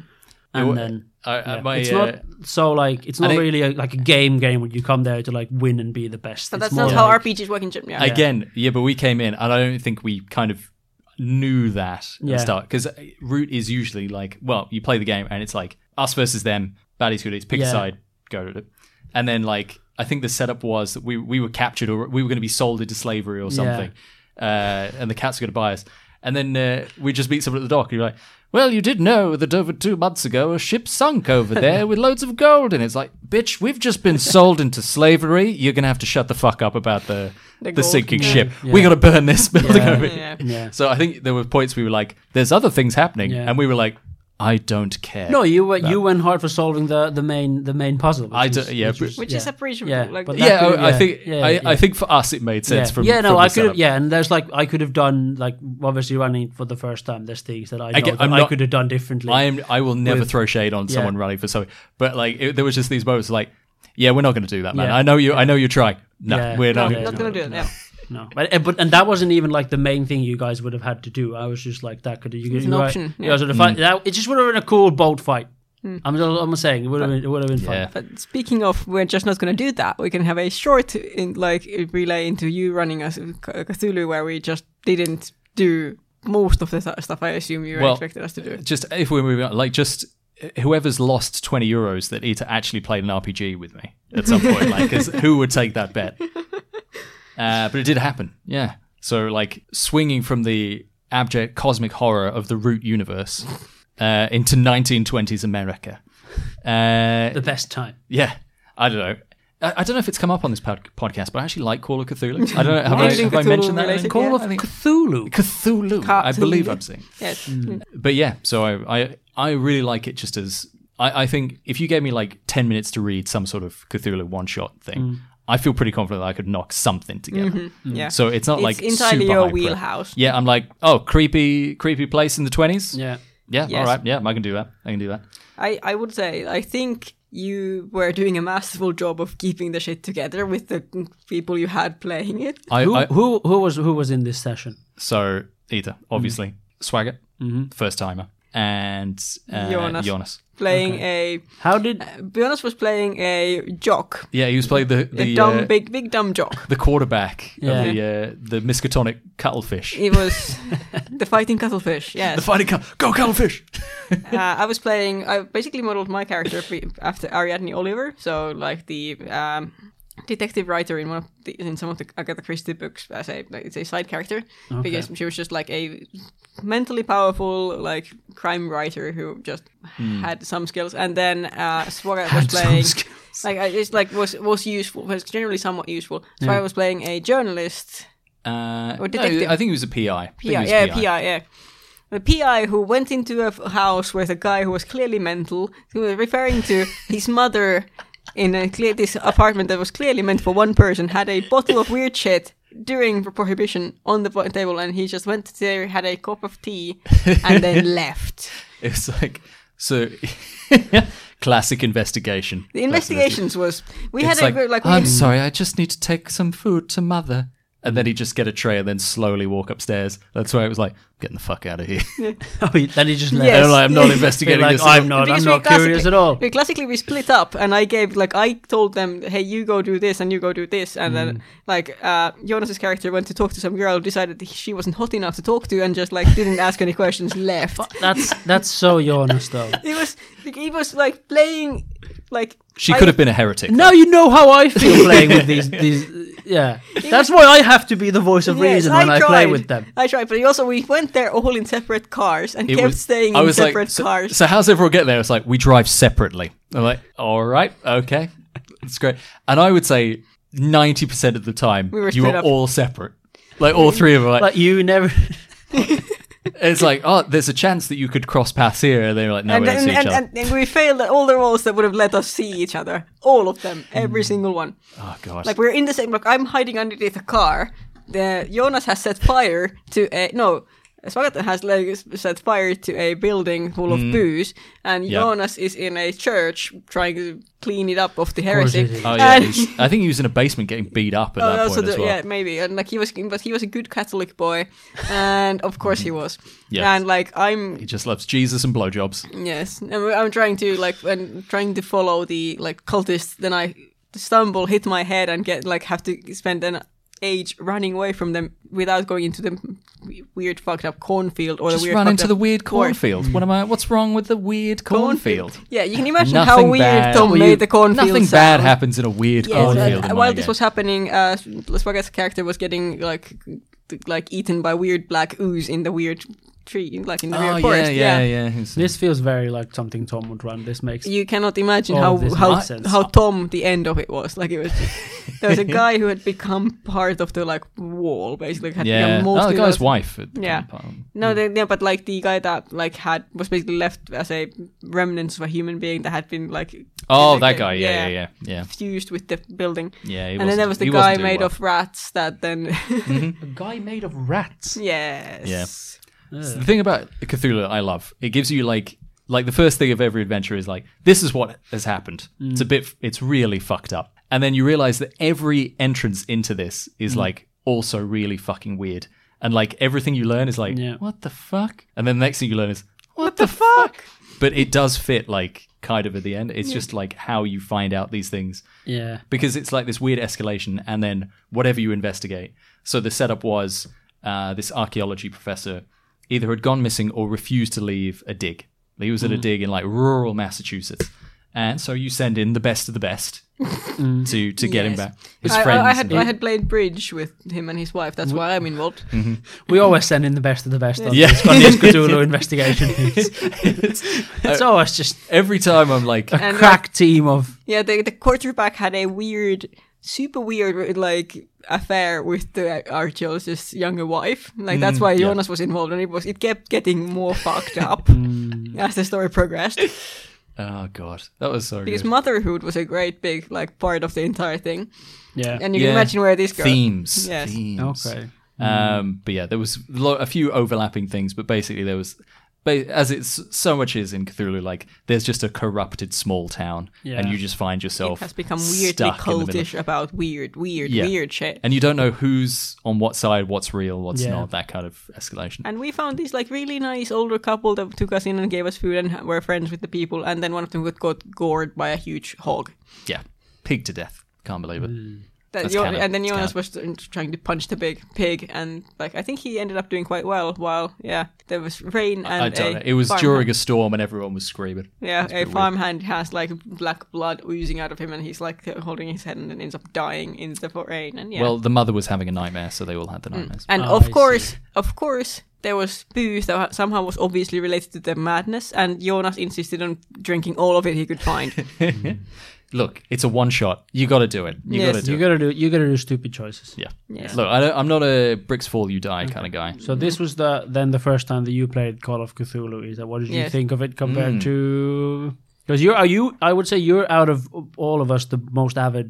Speaker 2: And
Speaker 1: Yeah,
Speaker 2: then
Speaker 1: I, I,
Speaker 2: yeah.
Speaker 1: my,
Speaker 2: it's
Speaker 1: uh,
Speaker 2: not so like it's not
Speaker 1: think-
Speaker 2: really a, like a game game where you come there to like win and be the best.
Speaker 3: But that's not how
Speaker 2: like-
Speaker 3: RPGs work in general. Yeah.
Speaker 1: Again, yeah, but we came in, and I don't think we kind of knew that at
Speaker 2: Yeah.
Speaker 1: the start because Root is usually like, well, you play the game, and it's like us versus them, baddies goodies, pick a
Speaker 2: Yeah.
Speaker 1: side, go to it, and then like I think the setup was that we we were captured or we were going to be sold into slavery or something, uh, and the cats were going to buy us, and then uh, we just meet someone at the dock, and you're like. Well, you did know that over two months ago a ship sunk over there with loads of gold in it. It's like, bitch, we've just been sold into slavery. You're gonna have to shut the fuck up about the
Speaker 3: The
Speaker 1: the, sinking
Speaker 3: Yeah.
Speaker 1: ship. We gotta burn this building
Speaker 2: Yeah.
Speaker 1: over here.
Speaker 3: Yeah.
Speaker 2: Yeah.
Speaker 1: So I think there were points we were like, "There's other things happening,"
Speaker 2: Yeah.
Speaker 1: and we were like, "I don't care."
Speaker 2: No, you were you went hard for solving the the main the main puzzle. which
Speaker 1: I
Speaker 2: was-
Speaker 1: do- yeah,
Speaker 2: which
Speaker 1: but-
Speaker 2: was-
Speaker 3: Which
Speaker 2: yeah.
Speaker 3: is appreciable.
Speaker 2: Yeah,
Speaker 3: like
Speaker 2: but
Speaker 3: the-
Speaker 1: yeah,
Speaker 2: could-
Speaker 1: I, I think
Speaker 2: yeah,
Speaker 1: I,
Speaker 2: yeah.
Speaker 1: I think for us it made sense
Speaker 2: yeah.
Speaker 1: from
Speaker 2: yeah, no,
Speaker 1: from
Speaker 2: I could have, yeah, and there's like I could have done like obviously running for the first time. There's things that I know
Speaker 1: Again,
Speaker 2: that
Speaker 1: I'm
Speaker 2: I could have done differently.
Speaker 1: I am. I will never
Speaker 2: With-
Speaker 1: throw shade on someone
Speaker 2: Yeah.
Speaker 1: running for something, but like it, there was just these moments like, "Yeah, we're not going to do that, man.
Speaker 2: Yeah.
Speaker 1: I know you. I know you're trying. No,
Speaker 2: Yeah.
Speaker 1: we're
Speaker 3: no,
Speaker 1: not.
Speaker 2: yeah,
Speaker 3: not gonna do it.
Speaker 2: no.
Speaker 3: Yeah.
Speaker 2: no, but eh, but and that wasn't even like the main thing you guys would have had to do. I was just like that could you,
Speaker 3: It's
Speaker 2: you
Speaker 3: an
Speaker 2: guys-
Speaker 3: option,
Speaker 2: you
Speaker 3: yeah.
Speaker 2: guys would have fight, that, it just would have been a cool boat fight.
Speaker 3: Hmm.
Speaker 2: I'm just, I'm saying it would have been, it would have been fun.
Speaker 3: But speaking of, we're just not going to do that. We can have a short, in, like, relay into you running as Cthulhu, where we just didn't do most of the th- stuff. I assume you
Speaker 1: Well,
Speaker 3: expected us to do.
Speaker 1: Just if we're moving on, like just whoever's lost twenty euros that either actually played an RPG with me at some point, like 'cause who would take that bet? Uh, but it did happen, yeah. So like swinging from the abject cosmic horror of the root universe uh, into 1920s America. Uh,
Speaker 2: The best time.
Speaker 1: yeah, I don't know. I, I don't know if it's come up on this pod- podcast, but I actually like Call of Cthulhu. I don't know. Have, I,
Speaker 3: Anything
Speaker 1: have I mentioned that?
Speaker 3: related?
Speaker 1: Call
Speaker 3: Yeah,
Speaker 1: of
Speaker 3: I
Speaker 2: Cthulhu.
Speaker 1: Cthulhu. I believe I'm saying.
Speaker 3: Yes.
Speaker 2: Mm.
Speaker 1: But yeah, so I, I I really like it just as I, I think if you gave me like ten minutes to read some sort of Cthulhu one shot thing,
Speaker 2: Mm.
Speaker 1: I feel pretty confident that I could knock something together.
Speaker 3: Yeah.
Speaker 1: So it's not
Speaker 3: it's
Speaker 1: like
Speaker 3: entirely
Speaker 1: super
Speaker 3: your
Speaker 1: high prep.
Speaker 3: wheelhouse.
Speaker 1: Yeah, I'm like, oh, creepy, creepy place in the twenties.
Speaker 2: Yeah.
Speaker 1: yeah,
Speaker 3: Yes.
Speaker 1: all right, yeah, I can do that. I can do that.
Speaker 3: I, I would say, I think you were doing a masterful job of keeping the shit together with the people you had playing it.
Speaker 1: I,
Speaker 2: Who,
Speaker 1: I
Speaker 2: who who was who was in this session?
Speaker 1: so either obviously
Speaker 3: Mm.
Speaker 1: Swagger,
Speaker 2: Mm-hmm.
Speaker 1: first timer, and uh,
Speaker 3: Jonas.
Speaker 1: Jonas.
Speaker 3: Playing a.
Speaker 2: How did
Speaker 3: Jonas was playing a jock.
Speaker 1: Yeah, he was playing the
Speaker 3: A
Speaker 1: the
Speaker 3: dumb,
Speaker 1: uh,
Speaker 3: big, big dumb jock.
Speaker 1: the quarterback
Speaker 2: Yeah.
Speaker 1: of the uh, the Miskatonic cuttlefish.
Speaker 3: It was the fighting cuttlefish, yes.
Speaker 1: The fighting cut. Go cuttlefish.
Speaker 3: uh, I was playing. I basically modeled my character be- after Ariadne Oliver. So like the um, detective writer in one of the, in some of the Agatha Christie books as a it's a side character. Because she was just like a mentally powerful like crime writer who just had some skills. And then uh was playing like I- it's like was was useful was generally somewhat useful. So I was playing a journalist
Speaker 1: Uh,
Speaker 3: Or
Speaker 1: no,
Speaker 3: detective.
Speaker 1: I think he was a PI. I. Think he
Speaker 3: PI,
Speaker 1: was
Speaker 3: yeah, PI, yeah. The PI who went into a house with a guy who was clearly mental, who was referring to his mother in a clear this apartment that was clearly meant for one person, had a bottle of weird shit during the prohibition on the table, and he just went there, had a cup of tea, and then left.
Speaker 1: It's like so. classic investigation.
Speaker 3: The investigations was we had
Speaker 1: It's
Speaker 3: a
Speaker 1: like,
Speaker 3: good like we
Speaker 1: I'm
Speaker 3: had-
Speaker 1: sorry, I just need to take some food to mother. And then he'd just get a tray and then slowly walk upstairs. That's why it was like, getting the fuck out of here.
Speaker 2: Oh, he- then he just left.
Speaker 3: Yes.
Speaker 1: I'm like, I'm not investigating
Speaker 2: like,
Speaker 1: this.
Speaker 2: I'm not.
Speaker 3: Because
Speaker 2: I'm not curious at all.
Speaker 3: We classically we split up, and I gave like I told them, "Hey, you go do this, and you go do this," and
Speaker 2: Mm.
Speaker 3: then like uh, Jonas's character went to talk to some girl, decided she wasn't hot enough to talk to, and just like didn't ask any questions, left.
Speaker 2: That's that's so Jonas though.
Speaker 3: He was he was like playing like
Speaker 1: She
Speaker 3: I-
Speaker 1: could have been a heretic.
Speaker 2: Now you know how I feel playing with these. these yeah, that's why I have to be the voice of
Speaker 3: Yes,
Speaker 2: reason when I, play
Speaker 3: tried.
Speaker 2: with them.
Speaker 3: I tried, but he also we went there all in separate cars and
Speaker 1: It
Speaker 3: kept
Speaker 1: was-
Speaker 3: staying
Speaker 1: I
Speaker 3: in
Speaker 1: was like,
Speaker 3: separate
Speaker 1: so,
Speaker 3: cars.
Speaker 1: so how's everyone get there? It's like, we drive separately. I'm like, all right, okay. It's great. And I would say 90% of the time,
Speaker 3: We were
Speaker 1: you
Speaker 3: split
Speaker 1: were
Speaker 3: up.
Speaker 1: all separate. Like, all three of them. Like,
Speaker 2: Like you never.
Speaker 1: it's like, oh, there's a chance that you could cross paths here. And they were like, no,
Speaker 3: and,
Speaker 1: we don't
Speaker 3: and,
Speaker 1: see each
Speaker 3: and,
Speaker 1: other.
Speaker 3: and, and we failed at all the rolls that would have let us see each other. All of them. Every hmm. single one.
Speaker 1: oh, God.
Speaker 3: Like we're in the same. Like I'm hiding underneath a car. The Jonas has set fire to a no. Svagatan has like set fire to a building full of booze, and
Speaker 1: Mm. Yeah.
Speaker 3: Jonas is in a church trying to clean it up of the
Speaker 2: course
Speaker 3: heresy.
Speaker 2: he is.
Speaker 1: oh, yeah. He's- I think he was in a basement getting beat up at
Speaker 3: Oh,
Speaker 1: that
Speaker 3: also
Speaker 1: point
Speaker 3: the,
Speaker 1: as well.
Speaker 3: yeah, maybe, and like he was, but he was a good Catholic boy, and of course he was.
Speaker 1: Yes.
Speaker 3: And like I'm,
Speaker 1: He just loves Jesus and blowjobs.
Speaker 3: yes, and I'm trying to like, and trying to follow the like cultists. Then I stumble, hit my head, and get like have to spend an age running away from them without going into the weird fucked up cornfield or
Speaker 1: Just
Speaker 3: the weird
Speaker 1: run into the weird
Speaker 3: corn-
Speaker 1: cornfield. What am I? What's wrong with the weird cornfield?
Speaker 3: Yeah, you can imagine how weird
Speaker 1: bad.
Speaker 3: Tom made the cornfield
Speaker 1: Nothing
Speaker 3: sound.
Speaker 1: bad happens in a weird
Speaker 3: Yes,
Speaker 1: cornfield.
Speaker 3: uh, while this
Speaker 1: game.
Speaker 3: was happening, uh, Lesvagas' character was getting like like eaten by weird black ooze in the weird tree, like in the
Speaker 1: Oh
Speaker 3: weird
Speaker 1: yeah,
Speaker 3: forest.
Speaker 1: yeah, yeah.
Speaker 2: This feels very like something Tom would run. This makes
Speaker 3: You cannot imagine how how
Speaker 2: sense.
Speaker 3: how Tom the end of it was. Like it was, there was a guy who had become part of the like wall, basically. Had
Speaker 1: yeah.
Speaker 3: become
Speaker 1: Oh, the guy's
Speaker 3: those-
Speaker 1: wife.
Speaker 3: Yeah. No, hmm. the, yeah, but like the guy that like had was basically left as a remnants of a human being that had been like
Speaker 1: Oh,
Speaker 3: like,
Speaker 1: that guy. Yeah, yeah, yeah, yeah.
Speaker 3: fused with the building.
Speaker 1: Yeah. he
Speaker 3: and then there
Speaker 1: wasn't-
Speaker 3: the guy made
Speaker 1: well.
Speaker 3: of rats that then mm-hmm.
Speaker 2: a guy made of rats.
Speaker 3: Yes yes
Speaker 1: Yeah. The thing about Cthulhu I love, it gives you like like the first thing of every adventure is like this is what has happened. It's a bit it's really fucked up. And then you realize that every entrance into this is like also really fucking weird. And like everything you learn is like
Speaker 2: Yeah.
Speaker 1: what the fuck? And then the next thing you learn is what, the, fuck? But it does fit like kind of at the end. It's just like how you find out these things
Speaker 2: Yeah.
Speaker 1: because it's like this weird escalation and then whatever you investigate so the setup was uh, this archaeology professor either had gone missing or refused to leave a dig he was at a mm. dig in like rural massachusetts and so you send in the best of the best mm. to to get him
Speaker 3: Yes.
Speaker 1: back his
Speaker 3: I,
Speaker 1: friends
Speaker 3: I, I had I had played bridge with him and his wife. That's why I'm involved. Mm-hmm.
Speaker 2: We always send in the best of the best on
Speaker 1: Yeah.
Speaker 2: this, on these Cthulhu investigation. it's,
Speaker 1: it's- uh,
Speaker 2: always just
Speaker 1: every time i'm like
Speaker 2: a
Speaker 3: And,
Speaker 2: crack team of
Speaker 3: Yeah, the the quarterback had a weird, super weird like affair with the archaeologist's younger wife. Like that's why
Speaker 1: Mm, yeah.
Speaker 3: Jonas was involved, and it was it kept getting more fucked up
Speaker 1: Mm.
Speaker 3: as the story progressed.
Speaker 1: oh god that was so
Speaker 3: Because
Speaker 1: good
Speaker 3: motherhood was a great big like part of the entire thing,
Speaker 2: yeah.
Speaker 3: and you
Speaker 1: Yeah.
Speaker 3: can imagine where this goes.
Speaker 1: themes
Speaker 3: Yes.
Speaker 1: themes
Speaker 2: Okay.
Speaker 1: Um, but yeah, there was lo- a few overlapping things, but basically there was, ba- as it's so much is in Cthulhu, like there's just a corrupted small town,
Speaker 2: Yeah.
Speaker 1: and you just find yourself It
Speaker 3: has become weirdly
Speaker 1: stuck in the middle.
Speaker 3: cultish about weird, weird,
Speaker 1: Yeah.
Speaker 3: weird shit.
Speaker 1: and you don't know who's on what side, what's real, what's
Speaker 2: Yeah.
Speaker 1: not. That kind of escalation.
Speaker 3: And we found this like really nice older couple that took us in and gave us food and were friends with the people. And then one of them got, got gored by a huge hog.
Speaker 1: yeah, pig to death. Can't believe it. Hmm.
Speaker 3: That
Speaker 1: That's
Speaker 3: Jo-
Speaker 1: canon.
Speaker 3: and then
Speaker 1: It's
Speaker 3: Jonas
Speaker 1: canon.
Speaker 3: was trying to punch the big pig, and like I think he ended up doing quite well. While yeah, there was rain and
Speaker 1: I don't
Speaker 3: a
Speaker 1: know. It was
Speaker 3: farmhand-
Speaker 1: during a storm and everyone was screaming.
Speaker 3: yeah, a
Speaker 1: pretty
Speaker 3: farmhand has like black blood oozing out of him, and he's like holding his head and then ends up dying in the rain. And yeah,
Speaker 1: Well, the mother was having a nightmare, so they all had the mm. nightmares.
Speaker 3: and
Speaker 2: Oh,
Speaker 3: of
Speaker 2: I
Speaker 3: course, of course, there was booze that somehow was obviously related to the madness, and Jonas insisted on drinking all of it he could find.
Speaker 1: Look, it's a one shot. You got to do it. You
Speaker 3: Yes.
Speaker 1: got to do
Speaker 2: You
Speaker 1: it.
Speaker 2: gotta do you gotta do stupid choices.
Speaker 1: Yeah.
Speaker 3: Yes.
Speaker 1: Look, I don't, I'm not a bricks fall you die kind of guy.
Speaker 2: So this was the then the first time that you played Call of Cthulhu. Is that what did you think of it compared
Speaker 1: Mm.
Speaker 2: to? Because you're are you? I would say you're out of all of us the most avid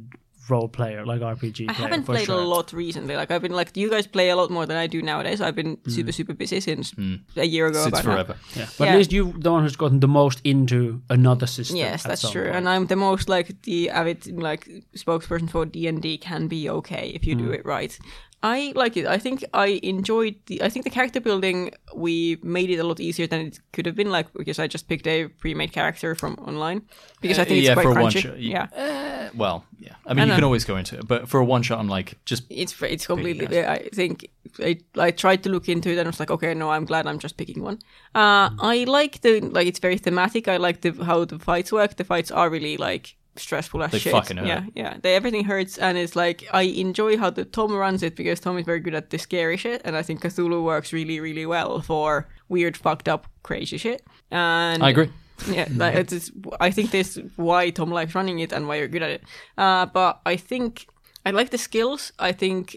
Speaker 2: role player, like RPG.
Speaker 3: I
Speaker 2: player,
Speaker 3: haven't
Speaker 2: for
Speaker 3: played
Speaker 2: sure.
Speaker 3: a lot recently. Like I've been like you guys play a lot more than I do nowadays. I've been super super busy since a year ago.
Speaker 1: Sits
Speaker 3: about now.
Speaker 1: forever.
Speaker 2: Yeah, but
Speaker 3: Yeah.
Speaker 2: at least you the one who's gotten the most into another system.
Speaker 3: Yes, that's true.
Speaker 2: point.
Speaker 3: And I'm the most like the avid like spokesperson for D and D can be okay if you
Speaker 2: Mm.
Speaker 3: do it right. I like it. I think I enjoyed the. I think the character building we made it a lot easier than it could have been. Like because I just picked a pre-made character from online because I
Speaker 1: Uh,
Speaker 3: think it's
Speaker 1: yeah,
Speaker 3: quite
Speaker 1: for a one
Speaker 3: crunchy.
Speaker 1: shot, y-
Speaker 3: Yeah,
Speaker 1: Uh, well, yeah. I mean,
Speaker 3: I
Speaker 1: you
Speaker 3: know.
Speaker 1: can always go into it, but for a one shot, I'm like, just
Speaker 3: it's it's completely.
Speaker 1: Big,
Speaker 3: I think I I tried to look into it and I was like, okay, no, I'm glad I'm just picking one. Uh, I like the like it's very thematic. I like the how the fights work. The fights are really like stressful as
Speaker 1: They
Speaker 3: shit.
Speaker 1: fucking hurt.
Speaker 3: Yeah, yeah. They, everything hurts, and it's like I enjoy how the Tom runs it because Tom is very good at the scary shit, and I think Cthulhu works really, really well for weird, fucked up, crazy shit. And
Speaker 1: I agree.
Speaker 3: yeah, like, it's, it's, I think this why Tom likes running it and why you're good at it. Uh, but I think I like the skills. I think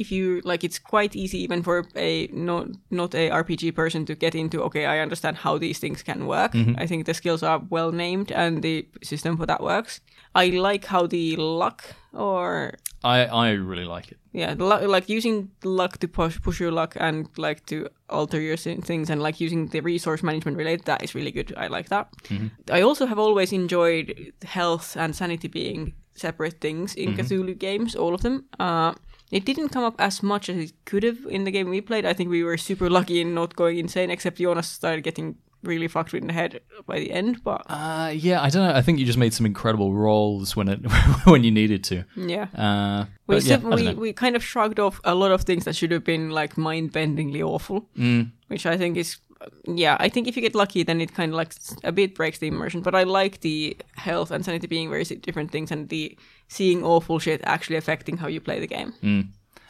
Speaker 3: if you like, it's quite easy even for a not not a RPG person to get into. Okay, I understand how these things can work. Mm-hmm. I think the skills are well named and the system for that works. I like how the luck or
Speaker 1: I, I really like it.
Speaker 3: yeah, the luck, like using luck to push push your luck and like to alter your things and like using the resource management related. That is really good. I like that. Mm-hmm. I also have always enjoyed health and sanity being separate things in mm-hmm. Cthulhu games, all of them. Uh, it didn't come up as much as it could have in the game we played. I think we were super lucky in not going insane, except Jonas started getting really fucked in the head by the end. But
Speaker 1: Uh, yeah, I don't know. I think you just made some incredible rolls when it when you needed to.
Speaker 3: yeah.
Speaker 1: Uh,
Speaker 3: We,
Speaker 1: yeah,
Speaker 3: sim-
Speaker 1: I don't
Speaker 3: we, we kind of shrugged off a lot of things that should have been like mind-bendingly awful,
Speaker 1: Mm.
Speaker 3: which I think is, yeah, I think if you get lucky, then it kind of like a bit breaks the immersion. But I like the health and sanity being very different things, and the seeing awful shit actually affecting how you play the game.
Speaker 1: Mm.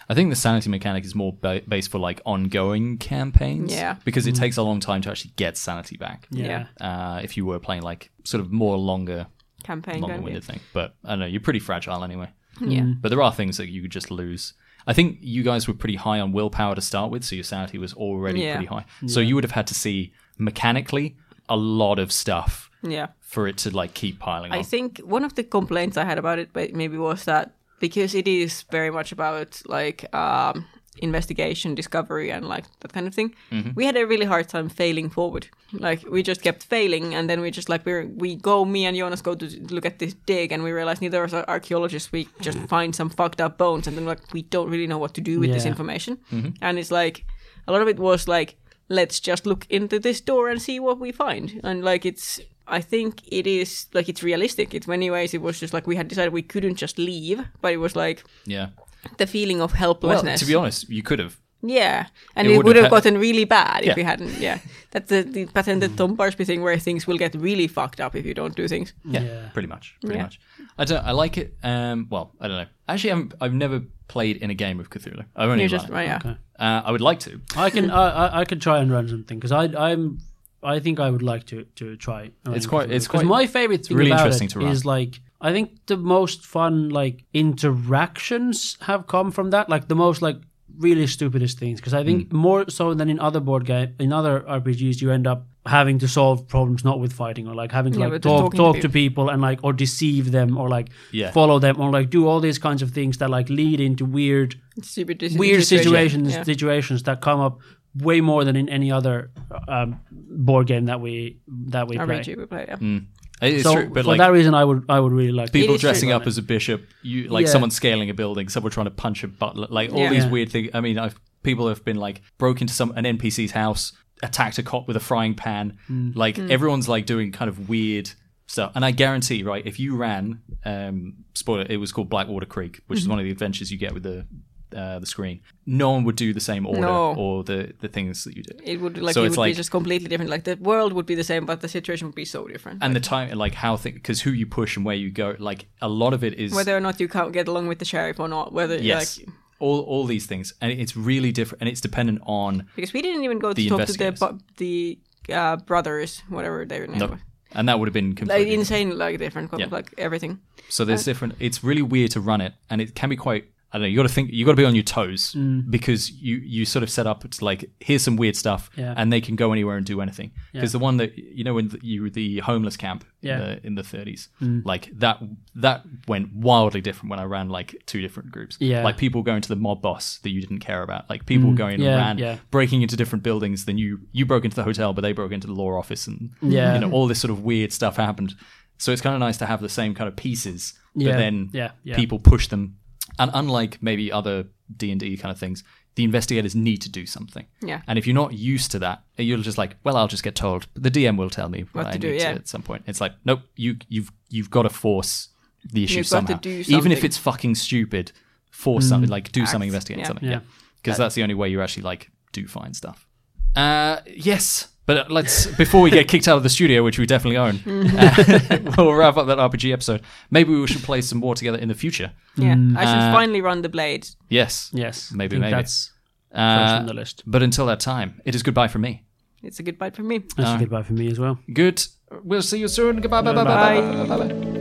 Speaker 1: I think the sanity mechanic is more ba- based for like ongoing campaigns.
Speaker 3: Yeah.
Speaker 1: Because it takes a long time to actually get sanity back.
Speaker 2: Yeah.
Speaker 1: Uh, if you were playing like sort of more longer,
Speaker 3: Campaign
Speaker 1: longer winded thing. But I don't know, you're pretty fragile anyway.
Speaker 3: Yeah.
Speaker 1: But there are things that you could just lose. I think you guys were pretty high on willpower to start with, so your sanity was already
Speaker 3: Yeah.
Speaker 1: pretty high. So you would have had to see mechanically a lot of stuff
Speaker 3: Yeah.
Speaker 1: for it to like keep piling up.
Speaker 3: I
Speaker 1: on.
Speaker 3: think one of the complaints I had about it, but maybe was that because it is very much about like um, investigation, discovery, and like that kind of thing, mm-hmm. we had a really hard time failing forward. Like we just kept failing, and then we just like we we go, me and Jonas go to look at this dig, and we realize neither of us are archaeologists. We just mm-hmm. find some fucked up bones, and then like we don't really know what to do with this
Speaker 2: Yeah.
Speaker 3: information. Mm-hmm. And it's like a lot of it was like let's just look into this door and see what we find. And like it's I think it is like it's realistic. It's many ways it was just like we had decided we couldn't just leave, but it was like
Speaker 1: yeah.
Speaker 3: The feeling of
Speaker 1: Well,
Speaker 3: helplessness.
Speaker 1: to be honest, you could have.
Speaker 3: yeah, and
Speaker 1: It
Speaker 3: it,
Speaker 1: would
Speaker 3: would
Speaker 1: have
Speaker 3: have gotten really bad
Speaker 1: Yeah.
Speaker 3: if we hadn't. Yeah, that's the, the but then the Tom Barsby thing where things will get really fucked up if you don't do things.
Speaker 1: Yeah,
Speaker 2: Yeah.
Speaker 1: pretty much, pretty
Speaker 3: Yeah.
Speaker 1: much. I don't. I like it. Um, well, I don't know. Actually, I'm, I've never played in a game of Cthulhu. I've only
Speaker 3: just right, yeah.
Speaker 2: Okay.
Speaker 1: Uh, I would like to.
Speaker 2: I can I, I I could try and run something because I I'm I think I would like to to try.
Speaker 1: It's quite- it's quite-
Speaker 2: my favorite thing
Speaker 1: really
Speaker 2: about
Speaker 1: interesting
Speaker 2: it
Speaker 1: to run.
Speaker 2: is like I think the most fun like interactions have come from that. Like the most like really stupidest things because I think
Speaker 1: Hmm.
Speaker 2: more so than in other board game in other RPGs you end up having to solve problems not with fighting or like having to
Speaker 3: Yeah,
Speaker 2: like
Speaker 3: but just
Speaker 2: talk
Speaker 3: to
Speaker 2: talk to people and like or deceive them or like
Speaker 1: Yeah.
Speaker 2: follow them or like do all these kinds of things that like lead into weird
Speaker 3: Stupid dis-
Speaker 2: weird
Speaker 3: situation.
Speaker 2: situations
Speaker 3: Yeah.
Speaker 2: situations that come up way more than in any other um, board game that we that we play.
Speaker 3: We play. Yeah.
Speaker 1: Mm. It's
Speaker 2: So
Speaker 1: true, but
Speaker 2: for
Speaker 1: like
Speaker 2: that reason, I would I would really like
Speaker 1: people dressing up as a bishop, you like
Speaker 2: Yeah.
Speaker 1: someone scaling a building, someone trying to punch a butler, like all
Speaker 3: Yeah.
Speaker 1: these
Speaker 2: Yeah.
Speaker 1: weird things. I mean, I've people have been like broke into some an NPC's house, attacked a cop with a frying pan.
Speaker 2: Mm.
Speaker 1: Like everyone's like doing kind of weird stuff. And I guarantee, right, if you ran, um, spoiler, it was called Blackwater Creek, which is
Speaker 3: Mm-hmm.
Speaker 1: one of the adventures you get with the uh, the screen. No one would do the same order
Speaker 3: No.
Speaker 1: or the the things that you did.
Speaker 3: It would like
Speaker 1: So
Speaker 3: it would
Speaker 1: like-
Speaker 3: be just completely different. Like the world would be the same, but the situation would be so different.
Speaker 1: and the time, like how things, because who you push and where you go, like a lot of it is
Speaker 3: whether or not you can't get along with the sheriff or not, whether
Speaker 1: yes,
Speaker 3: like
Speaker 1: all all these things, and it's really different, and it's dependent on
Speaker 3: because we didn't even go to talk to the the uh, brothers, whatever their name
Speaker 1: no,
Speaker 3: was.
Speaker 1: and that would have been
Speaker 3: Like
Speaker 1: completely
Speaker 3: insane, like different,
Speaker 1: Yeah.
Speaker 3: like everything.
Speaker 1: So there's different. It's really weird to run it, and it can be quite. I don't know. You got to think. You got to be on your toes mm. because you you sort of set up. It's like here's some weird stuff,
Speaker 2: Yeah.
Speaker 1: and they can go anywhere and do anything. Because the one that you know when the, you were the homeless camp
Speaker 2: Yeah.
Speaker 1: in the in the 30s, mm. like that that went wildly different when I ran like two different groups.
Speaker 2: Yeah.
Speaker 1: like people going to the mob boss that you didn't care about. Like people mm. going
Speaker 2: Yeah,
Speaker 1: and ran,
Speaker 2: yeah.
Speaker 1: breaking into different buildings. Then you you broke into the hotel, but they broke into the law office, and
Speaker 2: Yeah.
Speaker 1: you know all this sort of weird stuff happened. So it's kind of nice to have the same kind of pieces, but then
Speaker 2: yeah, yeah.
Speaker 1: people push them. And unlike maybe other D and D kind of things, the investigators need to do something.
Speaker 3: Yeah.
Speaker 1: And if you're not used to that, you're just like, well, I'll just get told. The DM will tell me what,
Speaker 3: What
Speaker 1: I
Speaker 3: to do,
Speaker 1: need
Speaker 3: yeah.
Speaker 1: to at some point. It's like, nope, you you've you've got to force the issue
Speaker 3: You've got to
Speaker 1: somehow,
Speaker 3: do
Speaker 1: even if it's fucking stupid. Force something like do something, investigate
Speaker 3: yeah.
Speaker 1: something,
Speaker 2: Yeah.
Speaker 1: yeah, because that's the only way you actually like do find stuff. Uh, yes, but let's before we get kicked out of the studio, which we definitely own, uh, we'll wrap up that RPG episode. Maybe we should play some more together in the future.
Speaker 3: Yeah, I should
Speaker 1: Uh,
Speaker 3: finally run the blade.
Speaker 1: Yes,
Speaker 2: Yes,
Speaker 1: Maybe,
Speaker 2: I think
Speaker 1: maybe.
Speaker 2: that's first
Speaker 1: Uh,
Speaker 2: on the list.
Speaker 1: but until that time, it is goodbye from me.
Speaker 3: It's a goodbye from me.
Speaker 2: That's a goodbye for me as well.
Speaker 1: Good. We'll see you soon. Goodbye. Bye. Bye. Bye. Bye. Bye. Bye. bye.